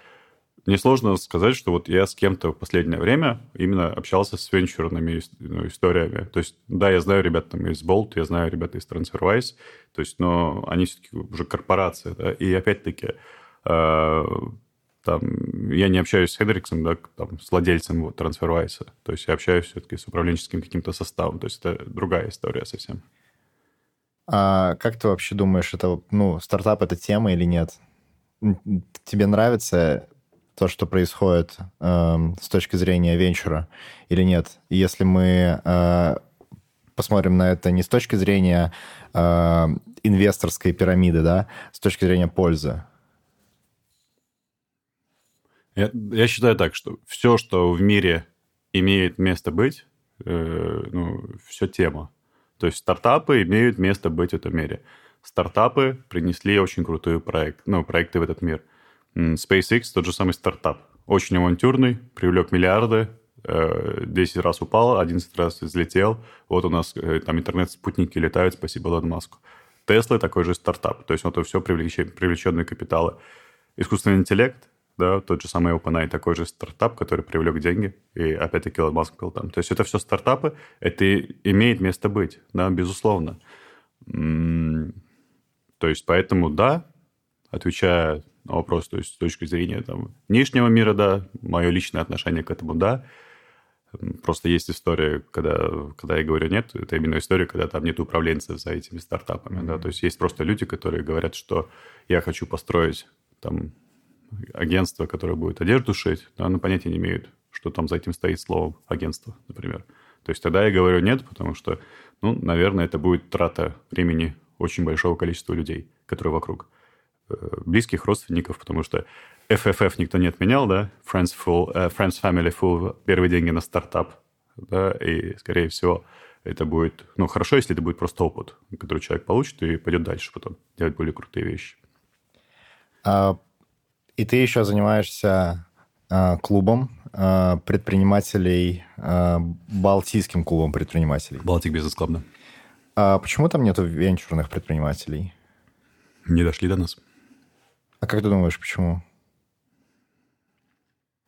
мне сложно сказать, что вот я с кем-то в последнее время именно общался с венчурными ну, историями. То есть, да, я знаю ребят там из Bolt, я знаю ребят из TransferWise, то есть, но они все-таки уже корпорации, да, и опять-таки там, я не общаюсь с Хедриксом, да, там, с владельцем вот, TransferWise. То есть я общаюсь все-таки с управленческим каким-то составом. То есть это другая история совсем. А как ты вообще думаешь, это, ну, стартап это тема или нет? Тебе нравится то, что происходит э, с точки зрения венчура или нет? Если мы э, посмотрим на это не с точки зрения э, инвесторской пирамиды, да, с точки зрения пользы. Я, я считаю так, что все, что в мире имеет место быть, э, ну, все тема. То есть стартапы имеют место быть в этом мире. Стартапы принесли очень крутой проект, ну, проекты в этот мир. SpaceX тот же самый стартап. Очень авантюрный, привлек миллиарды, 10 э, раз упал, 11 раз взлетел. Вот у нас э, там интернет-спутники летают, спасибо Илону Маску. Тесла такой же стартап. То есть вот это все привлеченные капиталы. Искусственный интеллект, да, тот же самый OpenAI, такой же стартап, который привлек деньги, и опять-таки Илон Маск был там. То есть это все стартапы, это имеет место быть, да, безусловно. То есть поэтому, да, отвечая на вопрос, то есть с точки зрения там, внешнего мира, да, мое личное отношение к этому, да, Просто есть история, когда, когда я говорю нет, это именно история, когда там нет управленцев за этими стартапами. Mm-hmm. Да? То есть есть просто люди, которые говорят, что я хочу построить там агентство, которое будет одежду шить, да, но понятия не имеют, что там за этим стоит слово агентство, например. То есть тогда я говорю нет, потому что, ну, наверное, это будет трата времени очень большого количества людей, которые вокруг. Э, близких родственников, потому что FFF никто не отменял, да, Friends, full, uh, Friends Family Full, первые деньги на стартап, да, и, скорее всего, это будет, ну, хорошо, если это будет просто опыт, который человек получит и пойдет дальше потом делать более крутые вещи. А, и ты еще занимаешься а, клубом а, предпринимателей, а, Балтийским клубом предпринимателей. Балтик Бизнес Клуб, да. А почему там нету венчурных предпринимателей? Не дошли до нас. А как ты думаешь, почему?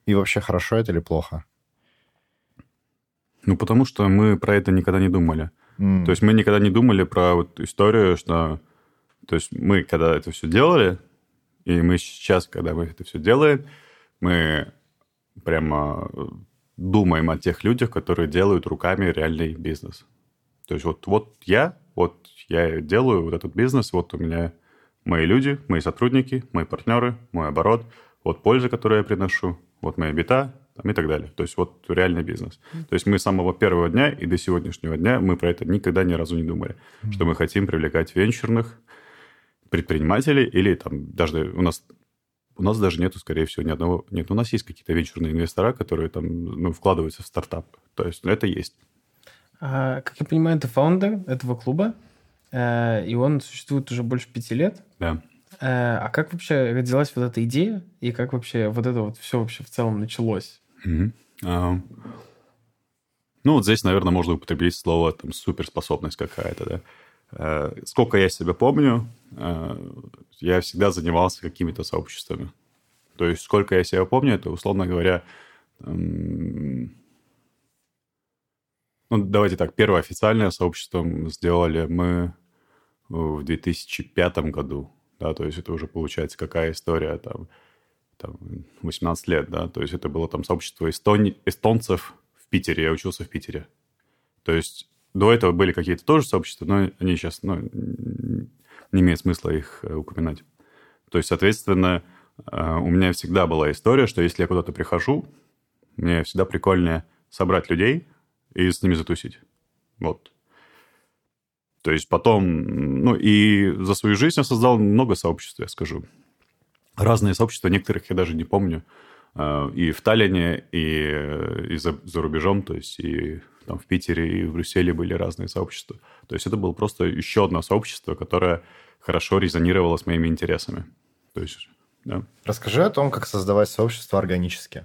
И вообще хорошо это или плохо? Ну, потому что мы про это никогда не думали. Mm. То есть мы никогда не думали про вот историю, что... То есть мы, когда это все делали, и мы сейчас, когда мы это все делаем, мы прямо думаем о тех людях, которые делают руками реальный бизнес. То есть вот, вот я, вот я делаю вот этот бизнес, вот у меня мои люди, мои сотрудники, мои партнеры, мой оборот, вот польза, которую я приношу, вот моя бита там, и так далее. То есть вот реальный бизнес. То есть мы с самого первого дня и до сегодняшнего дня мы про это никогда ни разу не думали, mm-hmm. что мы хотим привлекать венчурных предпринимателей или там даже у нас у нас даже нету, скорее всего, ни одного... Нет, у нас есть какие-то венчурные инвестора, которые там ну, вкладываются в стартап. То есть это есть. А, как я понимаю, это фаундер этого клуба, э, и он существует уже больше пяти лет. Да. Э, а как вообще родилась вот эта идея, и как вообще вот это вот все вообще в целом началось? Mm-hmm. Uh, ну, вот здесь, наверное, можно употребить слово там суперспособность какая-то, да. Uh, сколько я себя помню, uh, я всегда занимался какими-то сообществами. То есть, сколько я себя помню, это, условно говоря, ну, давайте так, первое официальное сообщество сделали мы в 2005 году да, то есть это уже получается какая история там, там 18 лет, да, то есть это было там сообщество эстон... эстонцев в Питере, я учился в Питере. То есть до этого были какие-то тоже сообщества, но они сейчас, ну, не имеет смысла их э, упоминать. То есть, соответственно, э, у меня всегда была история, что если я куда-то прихожу, мне всегда прикольнее собрать людей и с ними затусить. Вот. То есть потом, ну и за свою жизнь я создал много сообществ, я скажу. Разные сообщества, некоторых я даже не помню. А, и в Таллине, и, и за, за рубежом, то есть и там в Питере, и в Брюсселе были разные сообщества. То есть это было просто еще одно сообщество, которое хорошо резонировало с моими интересами. То есть, да. Расскажи о том, как создавать сообщество органически.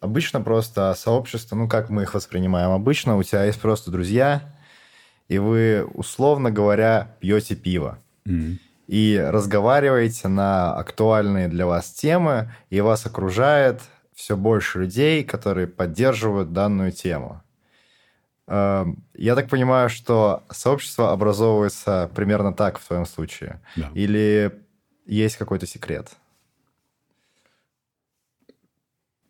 Обычно просто сообщество, ну как мы их воспринимаем? Обычно у тебя есть просто друзья, и вы, условно говоря, пьете пиво. Mm-hmm. И разговариваете на актуальные для вас темы, и вас окружает все больше людей, которые поддерживают данную тему. Эм, я так понимаю, что сообщество образовывается примерно так в твоем случае. Да. Или есть какой-то секрет?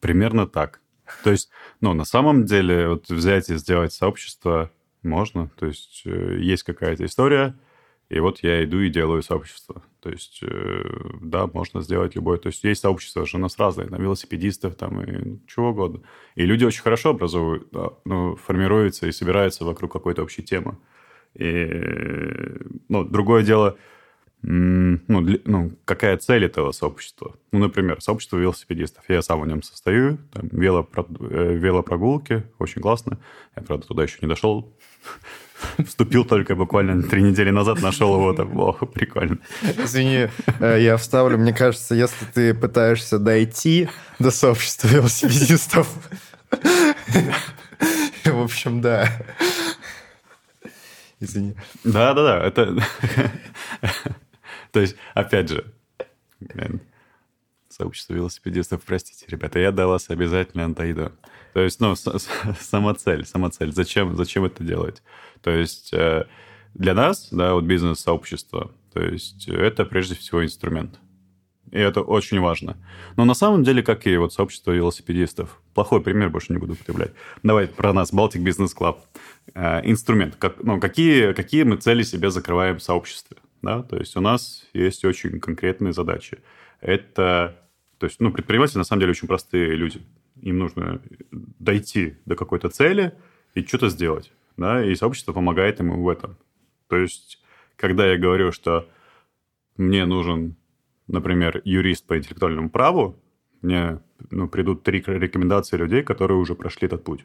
Примерно так. То есть, ну, на самом деле, вот взять и сделать сообщество можно. То есть э, есть какая-то история, И вот я иду и делаю сообщество. То есть, э, да, можно сделать любое. То есть есть сообщество же у нас разные, на велосипедистов там и чего угодно. И люди очень хорошо образовывают, да, ну, формируются и собираются вокруг какой-то общей темы. И, ну, другое дело, ну, для, ну, какая цель этого сообщества? Ну, например, сообщество велосипедистов. Я сам в нем состою, там, велопро, э, велопрогулки, очень классно. Я, правда, туда еще не дошел. Вступил только буквально три недели назад, нашел его там. О, прикольно. Извини, э, я вставлю. Мне кажется, если ты пытаешься дойти до сообщества велосипедистов... В общем, да. Извини. Да-да-да, это... То есть, опять же, сообщество велосипедистов, простите, ребята, я до вас обязательно дойду. То есть, ну, сама цель, сама цель. Зачем, зачем это делать? То есть, э, для нас, да, вот бизнес-сообщество, то есть, это прежде всего инструмент. И это очень важно. Но на самом деле, как и вот сообщество велосипедистов, плохой пример больше не буду употреблять. Давай про нас, Baltic Business Club. Э, инструмент. Как, ну, какие, какие мы цели себе закрываем в сообществе? Да? То есть у нас есть очень конкретные задачи. Это, то есть, ну, предприниматели на самом деле очень простые люди. Им нужно дойти до какой-то цели и что-то сделать. Да? И сообщество помогает им в этом. То есть, когда я говорю, что мне нужен, например, юрист по интеллектуальному праву, мне ну, придут три рекомендации людей, которые уже прошли этот путь.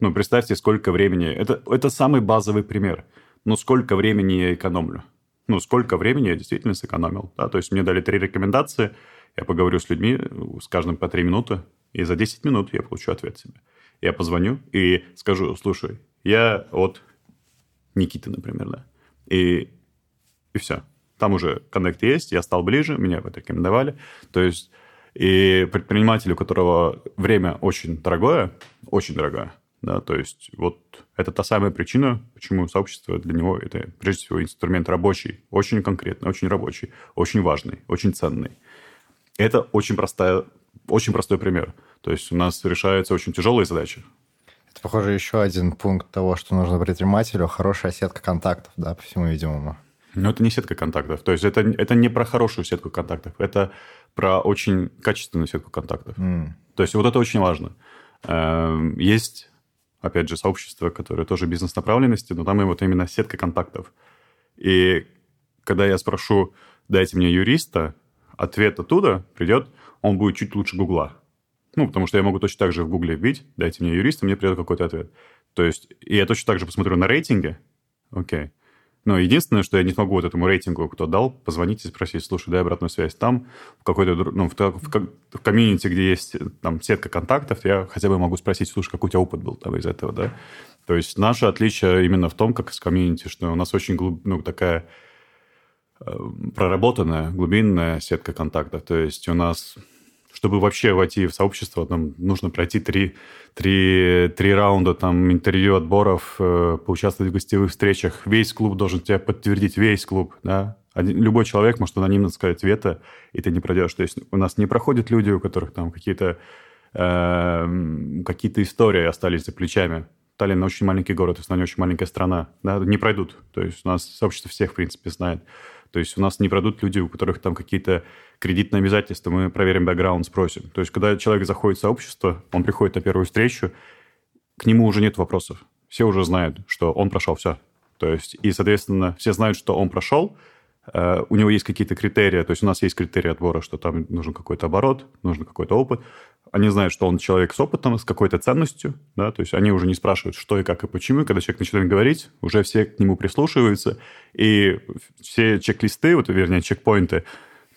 Ну, представьте, сколько времени... Это, это самый базовый пример. Но сколько времени я экономлю? ну, сколько времени я действительно сэкономил. Да? То есть мне дали три рекомендации, я поговорю с людьми, с каждым по три минуты, и за 10 минут я получу ответ себе. Я позвоню и скажу, слушай, я от Никиты, например, да, и, и все. Там уже коннект есть, я стал ближе, меня это рекомендовали. То есть и предприниматель, у которого время очень дорогое, очень дорогое, да, то есть вот это та самая причина, почему сообщество для него это прежде всего инструмент рабочий, очень конкретный, очень рабочий, очень важный, очень ценный. Это очень, простая, очень простой пример. То есть у нас решаются очень тяжелые задачи. Это, похоже, еще один пункт того, что нужно предпринимателю, хорошая сетка контактов, да, по всему видимому. Но это не сетка контактов. То есть это, это не про хорошую сетку контактов, это про очень качественную сетку контактов. Mm. То есть вот это очень важно. Эм, есть опять же, сообщество, которое тоже бизнес-направленности, но там и вот именно сетка контактов. И когда я спрошу, дайте мне юриста, ответ оттуда придет, он будет чуть лучше Гугла. Ну, потому что я могу точно так же в Гугле вбить, дайте мне юриста, мне придет какой-то ответ. То есть, и я точно так же посмотрю на рейтинге, окей, но единственное, что я не смогу вот этому рейтингу, кто дал, позвонить и спросить, слушай, дай обратную связь. Там, в какой-то, ну, в, в, в комьюнити, где есть там сетка контактов, я хотя бы могу спросить, слушай, какой у тебя опыт был там из этого, да? То есть наше отличие именно в том, как с комьюнити, что у нас очень глуб, ну, такая э, проработанная, глубинная сетка контактов. То есть у нас чтобы вообще войти в сообщество, нам нужно пройти три, три, три раунда там, интервью, отборов, э, поучаствовать в гостевых встречах. Весь клуб должен тебя подтвердить, весь клуб, да. Один, любой человек может анонимно сказать вето, и ты не пройдешь. То есть у нас не проходят люди, у которых там какие-то э, какие-то истории остались за плечами. Таллин очень маленький город, Эстония очень маленькая страна, да, не пройдут. То есть у нас сообщество всех, в принципе, знает. То есть у нас не пройдут люди, у которых там какие-то кредитные обязательства, мы проверим бэкграунд, спросим. То есть когда человек заходит в сообщество, он приходит на первую встречу, к нему уже нет вопросов. Все уже знают, что он прошел все. То есть, и, соответственно, все знают, что он прошел, у него есть какие-то критерии, то есть у нас есть критерии отбора, что там нужен какой-то оборот, нужен какой-то опыт. Они знают, что он человек с опытом, с какой-то ценностью, да, то есть они уже не спрашивают, что и как и почему. Когда человек начинает говорить, уже все к нему прислушиваются, и все чек-листы, вот, вернее, чекпоинты,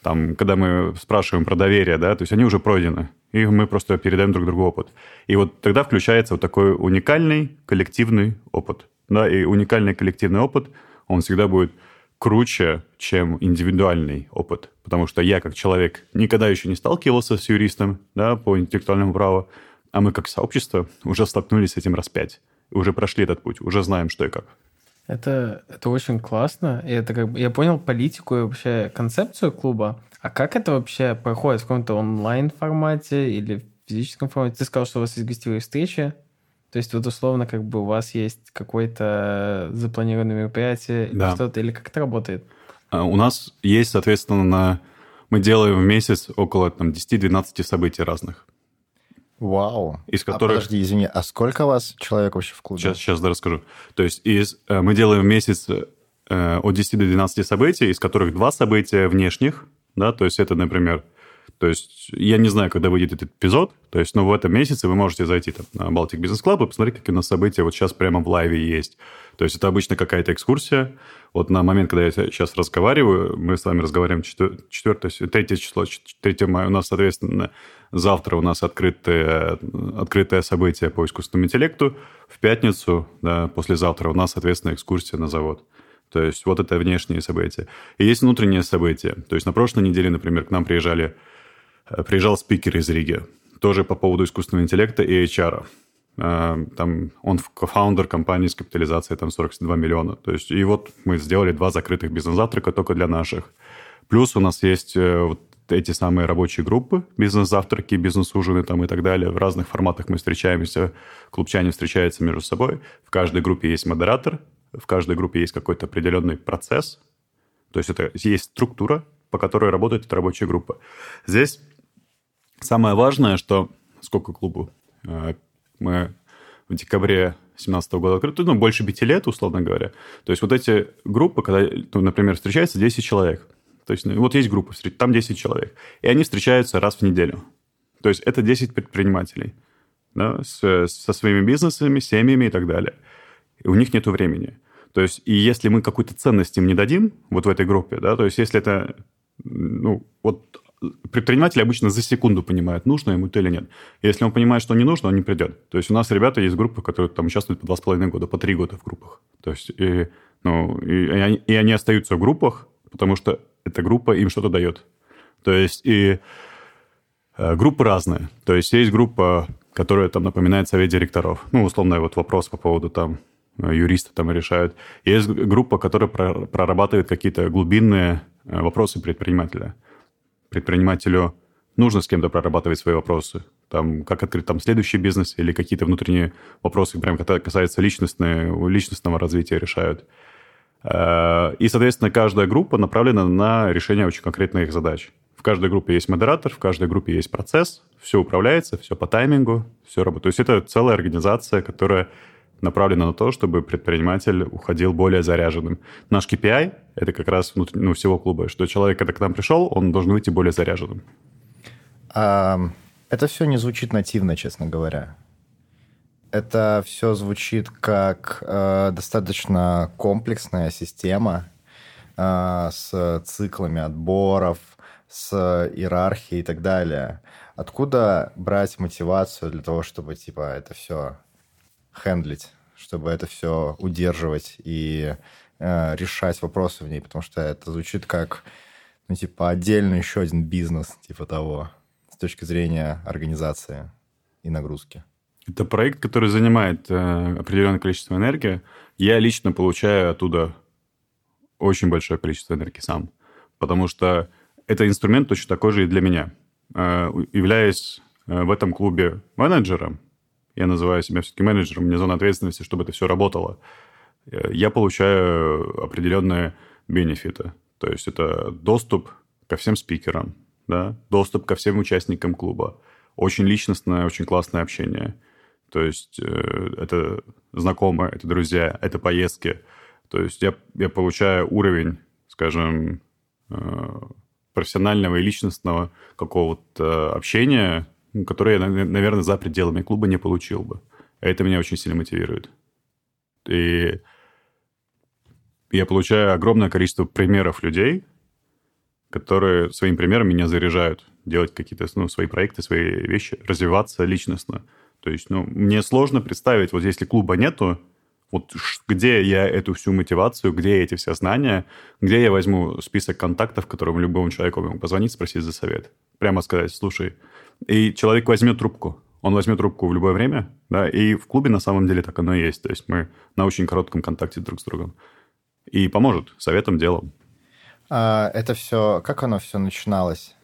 там, когда мы спрашиваем про доверие, да, то есть они уже пройдены, и мы просто передаем друг другу опыт. И вот тогда включается вот такой уникальный коллективный опыт, да, и уникальный коллективный опыт, он всегда будет круче, чем индивидуальный опыт. Потому что я, как человек, никогда еще не сталкивался с юристом да, по интеллектуальному праву, а мы, как сообщество, уже столкнулись с этим раз пять. Уже прошли этот путь, уже знаем, что и как. Это, это очень классно. И это как бы, я понял политику и вообще концепцию клуба. А как это вообще проходит в каком-то онлайн формате или в физическом формате? Ты сказал, что у вас есть гостевые встречи. То есть вот условно как бы у вас есть какое-то запланированное мероприятие Да. что-то, или как это работает? А У нас есть, соответственно, на... мы делаем в месяц около там, 10-12 событий разных. Вау. Из А которых- подожди, извини, а сколько вас человек вообще в клубе? Сейчас, сейчас да, расскажу. То есть из, э, мы делаем в месяц э, от 10 до 12 событий, из которых два события внешних, да, то есть это, например, то есть я не знаю, когда выйдет этот эпизод, то есть, но в этом месяце вы можете зайти там, на Baltic Business Club и посмотреть, какие у нас события вот сейчас прямо в лайве есть. То есть это обычно какая-то экскурсия. Вот на момент, когда я сейчас разговариваю, мы с вами разговариваем 4, 3 число, 3 мая, у нас, соответственно, завтра у нас открытое, открытое событие по искусственному интеллекту. В пятницу, да, послезавтра у нас, соответственно, экскурсия на завод. То есть вот это внешние события. И есть внутренние события. То есть на прошлой неделе, например, к нам приезжали, приезжал спикер из Риги, тоже по поводу искусственного интеллекта и HR. Э, Там он кофаундер компании с капитализацией там 42 миллиона. То есть и вот мы сделали два закрытых бизнес-завтрака только для наших. Плюс у нас есть э, вот эти самые рабочие группы, бизнес-завтраки, бизнес-ужины там и так далее. В разных форматах мы встречаемся, клубчане встречаются между собой. В каждой группе есть модератор, в каждой группе есть какой-то определенный процесс. То есть это есть структура, по которой работает эта рабочая группа. Здесь самое важное, что сколько клубу? Э, Мы в декабре 2017 года открыты, ну, больше пяти лет, условно говоря. То есть вот эти группы, когда, ну, например, встречается 10 человек. То есть ну, вот есть группа, там 10 человек. И они встречаются раз в неделю. То есть это 10 предпринимателей да, с- со своими бизнесами, семьями и так далее. И у них нет времени. То есть, и если мы какую-то ценность им не дадим, вот в этой группе, да, то есть, если это, ну, вот предприниматели обычно за секунду понимают, нужно ему это или нет. Если он понимает, что не нужно, он не придет. То есть, у нас ребята есть группы, которые там участвуют по два с половиной года, по три года в группах. То есть, и, ну, и, и они, и они остаются в группах, потому что эта группа им что-то дает. То есть, и Э, Группы разные. То есть есть группа, которая там напоминает совет директоров. Ну, условно, вот вопрос по поводу там э, юристы там решают. Есть группа, которая про- прорабатывает какие-то глубинные э, вопросы предпринимателя. Предпринимателю нужно с кем-то прорабатывать свои вопросы. Там, как открыть там следующий бизнес или какие-то внутренние вопросы, прям касаются личностной, личностного развития решают. Э, И, соответственно, каждая группа направлена на решение очень конкретных задач. В каждой группе есть модератор, в каждой группе есть процесс, все управляется, все по таймингу, все работает. То есть это целая организация, которая направлена на то, чтобы предприниматель уходил более заряженным. Наш KPI – это как раз внутри, ну, всего клуба, что человек, когда к нам пришел, он должен выйти более заряженным. А, это все не звучит нативно, честно говоря. Это все звучит как э, достаточно комплексная система э, с циклами отборов, с иерархией и так далее. Откуда брать мотивацию для того, чтобы типа это все хендлить, чтобы это все удерживать и э, решать вопросы в ней, потому что это звучит как, ну, типа, отдельно еще один бизнес, типа того, с точки зрения организации и нагрузки. Это проект, который занимает э, определенное количество энергии. Я лично получаю оттуда очень большое количество энергии сам, потому что это инструмент точно такой же и для меня. Э, являясь э, в этом клубе менеджером, я называю себя все-таки менеджером, у меня зона ответственности, чтобы это все работало, э, я получаю определенные бенефиты. То есть это доступ ко всем спикерам, да, доступ ко всем участникам клуба, очень личностное, очень классное общение. То есть э, это знакомые, это друзья, это поездки. То есть я, я получаю уровень, скажем, э, профессионального и личностного какого-то общения, которое я, нав- наверное, за пределами клуба не получил бы. Это меня очень сильно мотивирует. И я получаю огромное количество примеров людей, которые своим примером меня заряжают делать какие-то ну, свои проекты, свои вещи, развиваться личностно. То есть, ну, мне сложно представить, вот если клуба нету, вот где я эту всю мотивацию, где эти все знания, где я возьму список контактов, которым любому человеку могу позвонить, спросить за совет. Прямо сказать, слушай, и человек возьмет трубку. Он возьмет трубку в любое время, да, и в клубе на самом деле так оно и есть. То есть мы на очень коротком контакте друг с другом. И поможет советом, делом. А это все, как оно все начиналось?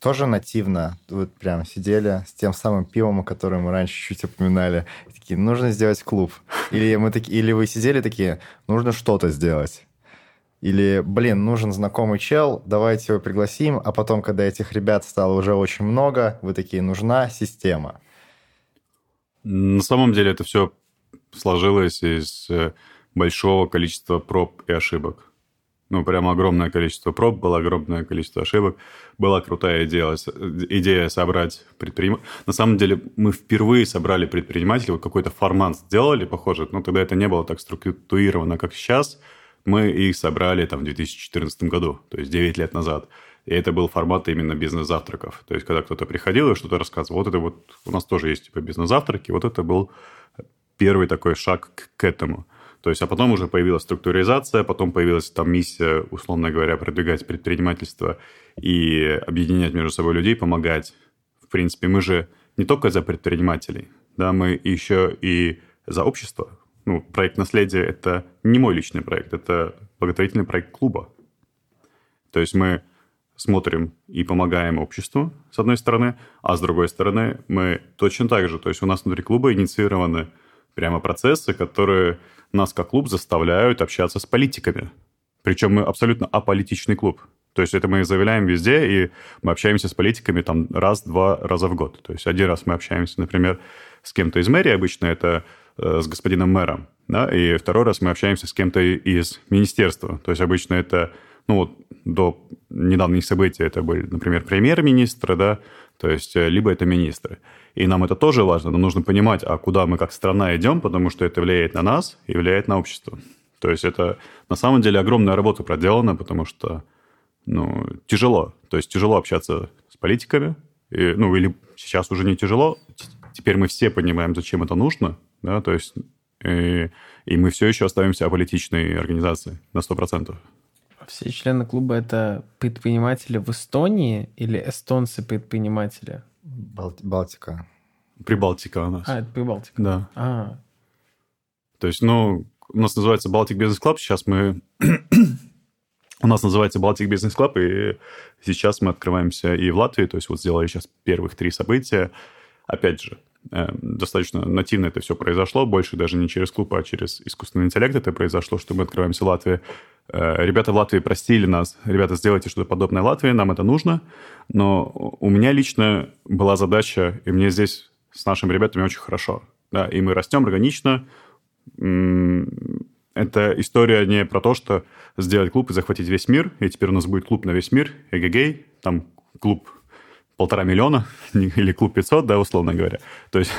тоже нативно вот прям сидели с тем самым пивом, о котором мы раньше чуть упоминали, и такие, нужно сделать клуб. Или, мы такие, или вы сидели такие, нужно что-то сделать. Или, блин, нужен знакомый чел, давайте его пригласим, а потом, когда этих ребят стало уже очень много, вы такие, нужна система. На самом деле это все сложилось из э, большого количества проб и ошибок ну, прямо огромное количество проб, было огромное количество ошибок. Была крутая идея, идея собрать предпринимателей. На самом деле, мы впервые собрали предпринимателей, вот какой-то формат сделали, похоже, но тогда это не было так структурировано, как сейчас. Мы их собрали там в 2014 году, то есть 9 лет назад. И это был формат именно бизнес-завтраков. То есть, когда кто-то приходил и что-то рассказывал, вот это вот, у нас тоже есть типа бизнес-завтраки, вот это был первый такой шаг к, к этому. То есть, а потом уже появилась структуризация, потом появилась там миссия, условно говоря, продвигать предпринимательство и объединять между собой людей, помогать. В принципе, мы же не только за предпринимателей, да, мы еще и за общество. Ну, проект наследия – это не мой личный проект, это благотворительный проект клуба. То есть мы смотрим и помогаем обществу, с одной стороны, а с другой стороны мы точно так же, то есть у нас внутри клуба инициированы прямо процессы, которые нас как клуб заставляют общаться с политиками. Причем мы абсолютно аполитичный клуб. То есть это мы заявляем везде, и мы общаемся с политиками там раз-два раза в год. То есть один раз мы общаемся, например, с кем-то из мэрии, обычно это с господином мэром, да, и второй раз мы общаемся с кем-то из министерства. То есть обычно это, ну вот до недавних событий это были, например, премьер-министры, да, то есть э, либо это министры. И нам это тоже важно, но нужно понимать, а куда мы как страна идем, потому что это влияет на нас и влияет на общество. То есть это на самом деле огромная работа проделана, потому что ну, тяжело. То есть тяжело общаться с политиками. И, ну, или сейчас уже не тяжело. Теперь мы все понимаем, зачем это нужно. Да, то есть и, и мы все еще остаемся аполитичной организацией на 100%. Все члены клуба это предприниматели в Эстонии или эстонцы-предприниматели? Балти- Балтика. Прибалтика у нас. А, это Прибалтика. Да. А, То есть, ну, у нас называется Baltic Business Club, сейчас мы... у нас называется Baltic Business Club, и сейчас мы открываемся и в Латвии, то есть вот сделали сейчас первых три события. Опять же, э, достаточно нативно это все произошло, больше даже не через клуб, а через искусственный интеллект это произошло, что мы открываемся в Латвии. Э, Ребята в Латвии простили нас. Ребята, сделайте что-то подобное Латвии, нам это нужно. Но у меня лично была задача, и мне здесь с нашими ребятами очень хорошо. Да, и мы растем органично. Это история не про то, что сделать клуб и захватить весь мир, и теперь у нас будет клуб на весь мир, эгегей, там клуб полтора миллиона или клуб 500, да, условно говоря. То есть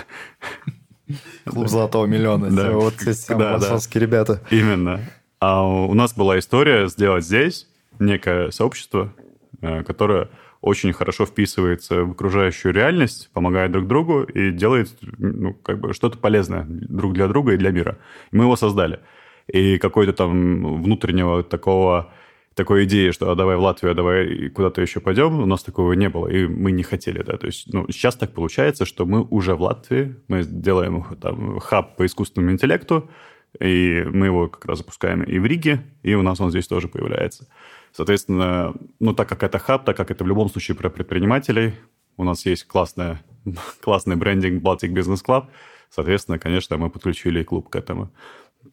Клуб Золотого миллиона. Да. Вот эти Да, ребята. Именно. А у нас была история сделать здесь некое сообщество, э, которое очень хорошо вписывается в окружающую реальность, помогает друг другу и делает ну, как бы что-то полезное друг для друга и для мира. И мы его создали. И какой-то там внутреннего такого такой идеи, что а давай в Латвию, а давай куда-то еще пойдем, у нас такого не было, и мы не хотели, да, то есть, ну, сейчас так получается, что мы уже в Латвии, мы делаем там хаб по искусственному интеллекту, и мы его как раз запускаем и в Риге, и у нас он здесь тоже появляется. Соответственно, ну, так как это хаб, так как это в любом случае про предпринимателей, у нас есть классная, классный брендинг Baltic Business Club, соответственно, конечно, мы подключили и клуб к этому.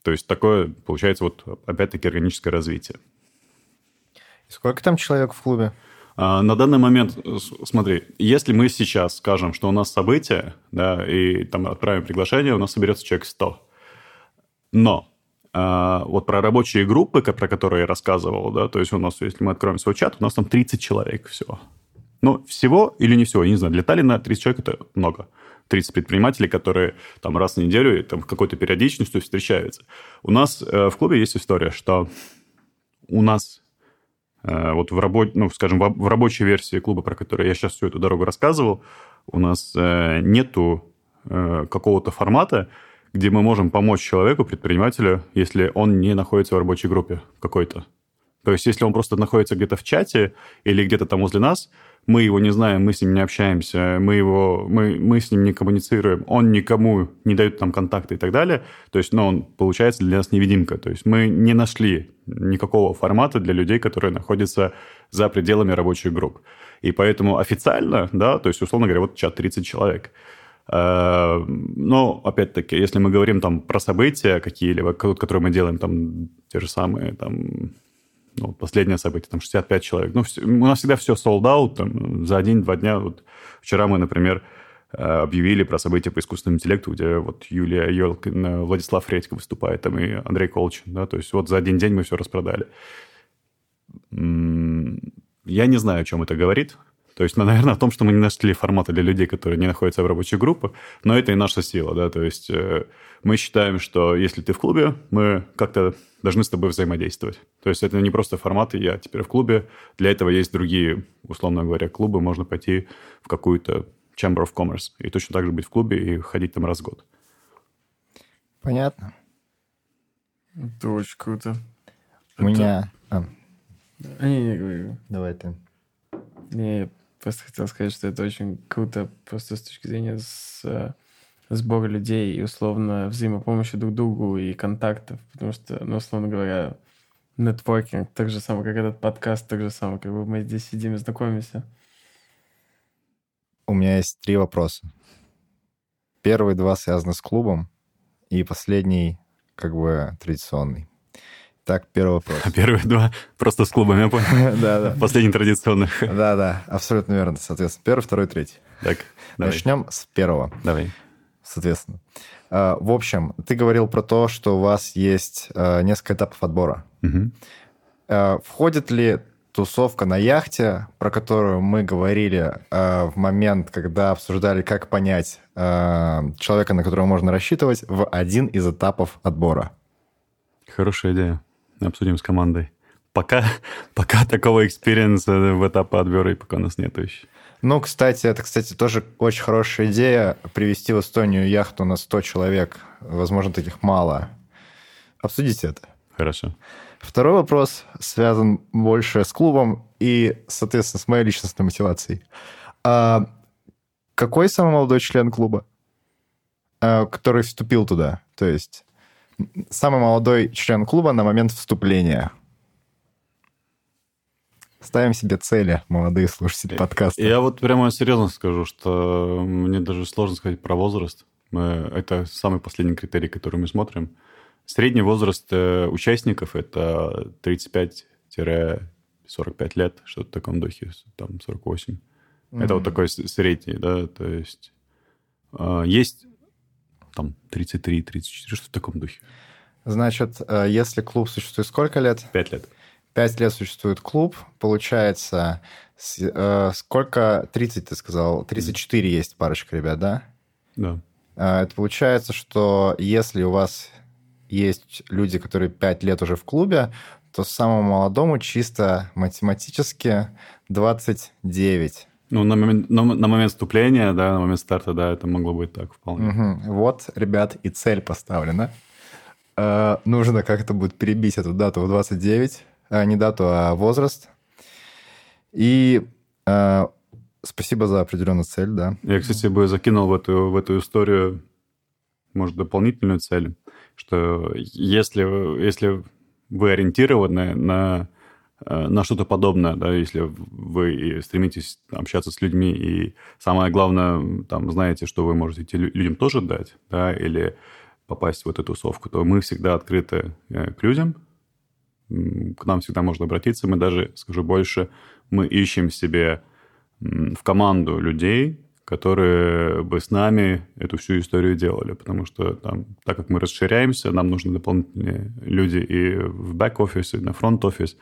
То есть такое, получается, вот опять-таки органическое развитие. Сколько там человек в клубе? А, На данный момент, с- смотри, если мы сейчас скажем, что у нас событие, да, и там отправим приглашение, у нас соберется человек 100. Но а, вот про рабочие группы, про которые я рассказывал, да, то есть у нас, если мы откроем свой чат, у нас там 30 человек всего. Ну, всего или не всего, я не знаю. Для Таллина 30 человек – это много. 30 предпринимателей, которые там раз в неделю, там какой-то периодичностью встречаются. У нас э, в клубе есть история, что у нас Э, Вот в работе, ну, скажем, в рабочей версии клуба, про которую я сейчас всю эту дорогу рассказывал, у нас э, нету э, какого-то формата, где мы можем помочь человеку, предпринимателю, если он не находится в рабочей группе какой-то. То есть, если он просто находится где-то в чате или где-то там возле нас, мы его не знаем, мы с ним не общаемся, мы, его, мы, мы с ним не коммуницируем, он никому не дает нам контакты и так далее. То есть, ну, он получается для нас невидимка. То есть мы не нашли никакого формата для людей, которые находятся за пределами рабочих групп. И поэтому официально, да, то есть, условно говоря, вот чат 30 человек. Э, но, опять-таки, если мы говорим там про события какие-либо, которые мы делаем, там, те же самые, там, ну, последнее событие, там 65 человек. Ну, у нас всегда все sold out, там, за один-два дня. Вот вчера мы, например, э, объявили про события по искусственному интеллекту, где вот Юлия Елкин, э, Владислав Редько выступает, там, и Андрей Колчин, да, то есть вот за один день мы все распродали. Я не знаю, о чем это говорит, то есть, ну, наверное, о том, что мы не нашли формата для людей, которые не находятся в рабочих группах, но это и наша сила, да, то есть э, мы считаем, что если ты в клубе, мы как-то должны с тобой взаимодействовать. То есть это не просто формат, я теперь в клубе, для этого есть другие, условно говоря, клубы, можно пойти в какую-то Chamber of Commerce и точно так же быть в клубе и ходить там раз в год. Понятно. Это очень круто. У меня... А. Не, не, говори. Давай ты. Не, Просто хотел сказать, что это очень круто просто с точки зрения с, э, сбора людей и, условно, взаимопомощи друг другу и контактов, потому что, ну, условно говоря, нетворкинг, так же самое, как этот подкаст, так же самое, как бы мы здесь сидим и знакомимся. У меня есть три вопроса. Первые два связаны с клубом, и последний как бы традиционный. Так, первый вопрос. Первые два просто с клубами, я понял. Да, да. Последний традиционный. Да, да, абсолютно верно. Соответственно, первый, второй, третий. Так, Начнем с первого. Давай. Соответственно. А, в общем, ты говорил про то, что у вас есть а, несколько этапов отбора. Угу. Входит ли тусовка на яхте, про которую мы говорили в момент, когда обсуждали, как понять человека, на которого можно рассчитывать, в один из этапов отбора? Хорошая идея обсудим с командой. Пока, пока такого experience а в этапе отбора и пока у нас нет еще. Ну, кстати, это, кстати, тоже очень хорошая идея привести в Эстонию яхту на 100 человек. Возможно, таких мало. Обсудите это. Хорошо. Второй вопрос связан больше с клубом и, соответственно, с моей личностной мотивацией. А какой самый молодой член клуба, а, который вступил туда? То есть самый молодой член клуба на момент вступления. Ставим себе цели, молодые слушатели подкаста. Я вот прямо серьезно скажу, что мне даже сложно сказать про возраст. Мы, это самый последний критерий, который мы смотрим. Средний возраст э, участников – это 35-45 лет, что-то в таком духе, там 48. Mm-hmm. Это вот такой средний, да, то есть э, есть там 33, 34, что в таком духе. Значит, э, если клуб существует сколько лет? Пять лет. Пять лет существует клуб, получается, э, сколько, 30 ты сказал, 34 mm. есть парочка ребят, да? Да. Э, это получается, что если у вас есть люди, которые пять лет уже в клубе, то самому молодому чисто математически 29. Ну, на момент, на, на момент вступления, да, на момент старта, да, это могло быть так вполне. Угу. Вот, ребят, и цель поставлена. Э, нужно как-то будет перебить эту дату в 29, э, не дату, а возраст. И э, спасибо за определенную цель, да. Я, кстати, бы закинул в эту, в эту историю, может, дополнительную цель, что если, если вы ориентированы на на что-то подобное, да, если вы стремитесь общаться с людьми, и самое главное, там, знаете, что вы можете людям тоже дать, да, или попасть в эту тусовку, то мы всегда открыты э, к людям, к нам всегда можно обратиться, мы даже, скажу больше, мы ищем себе в команду людей, которые бы с нами эту всю историю делали, потому что там, так как мы расширяемся, нам нужны дополнительные люди и в бэк-офис, и на фронт-офис,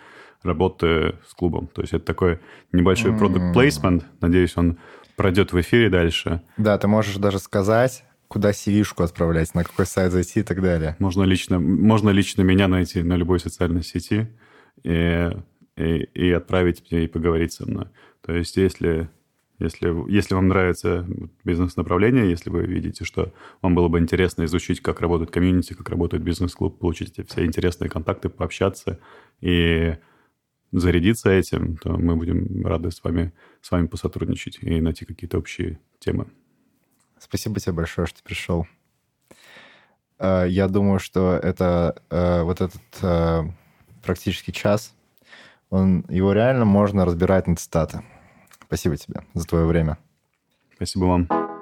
работы с клубом. То есть это такой небольшой product placement. Надеюсь, он пройдет в эфире дальше. Да, ты можешь даже сказать, куда CV-шку отправлять, на какой сайт зайти и так далее. Можно лично, можно лично меня найти на любой социальной сети и, и, и отправить мне и поговорить со мной. То есть если, если, если вам нравится бизнес-направление, если вы видите, что вам было бы интересно изучить, как работает комьюнити, как работает бизнес-клуб, получить все интересные контакты, пообщаться и зарядиться этим, то мы будем рады с вами, с вами посотрудничать и найти какие-то общие темы. Спасибо тебе большое, что пришел. Э, я думаю, что это э, вот этот э, практически час, он, его реально можно разбирать на цитаты. Спасибо тебе за твое время. Спасибо вам.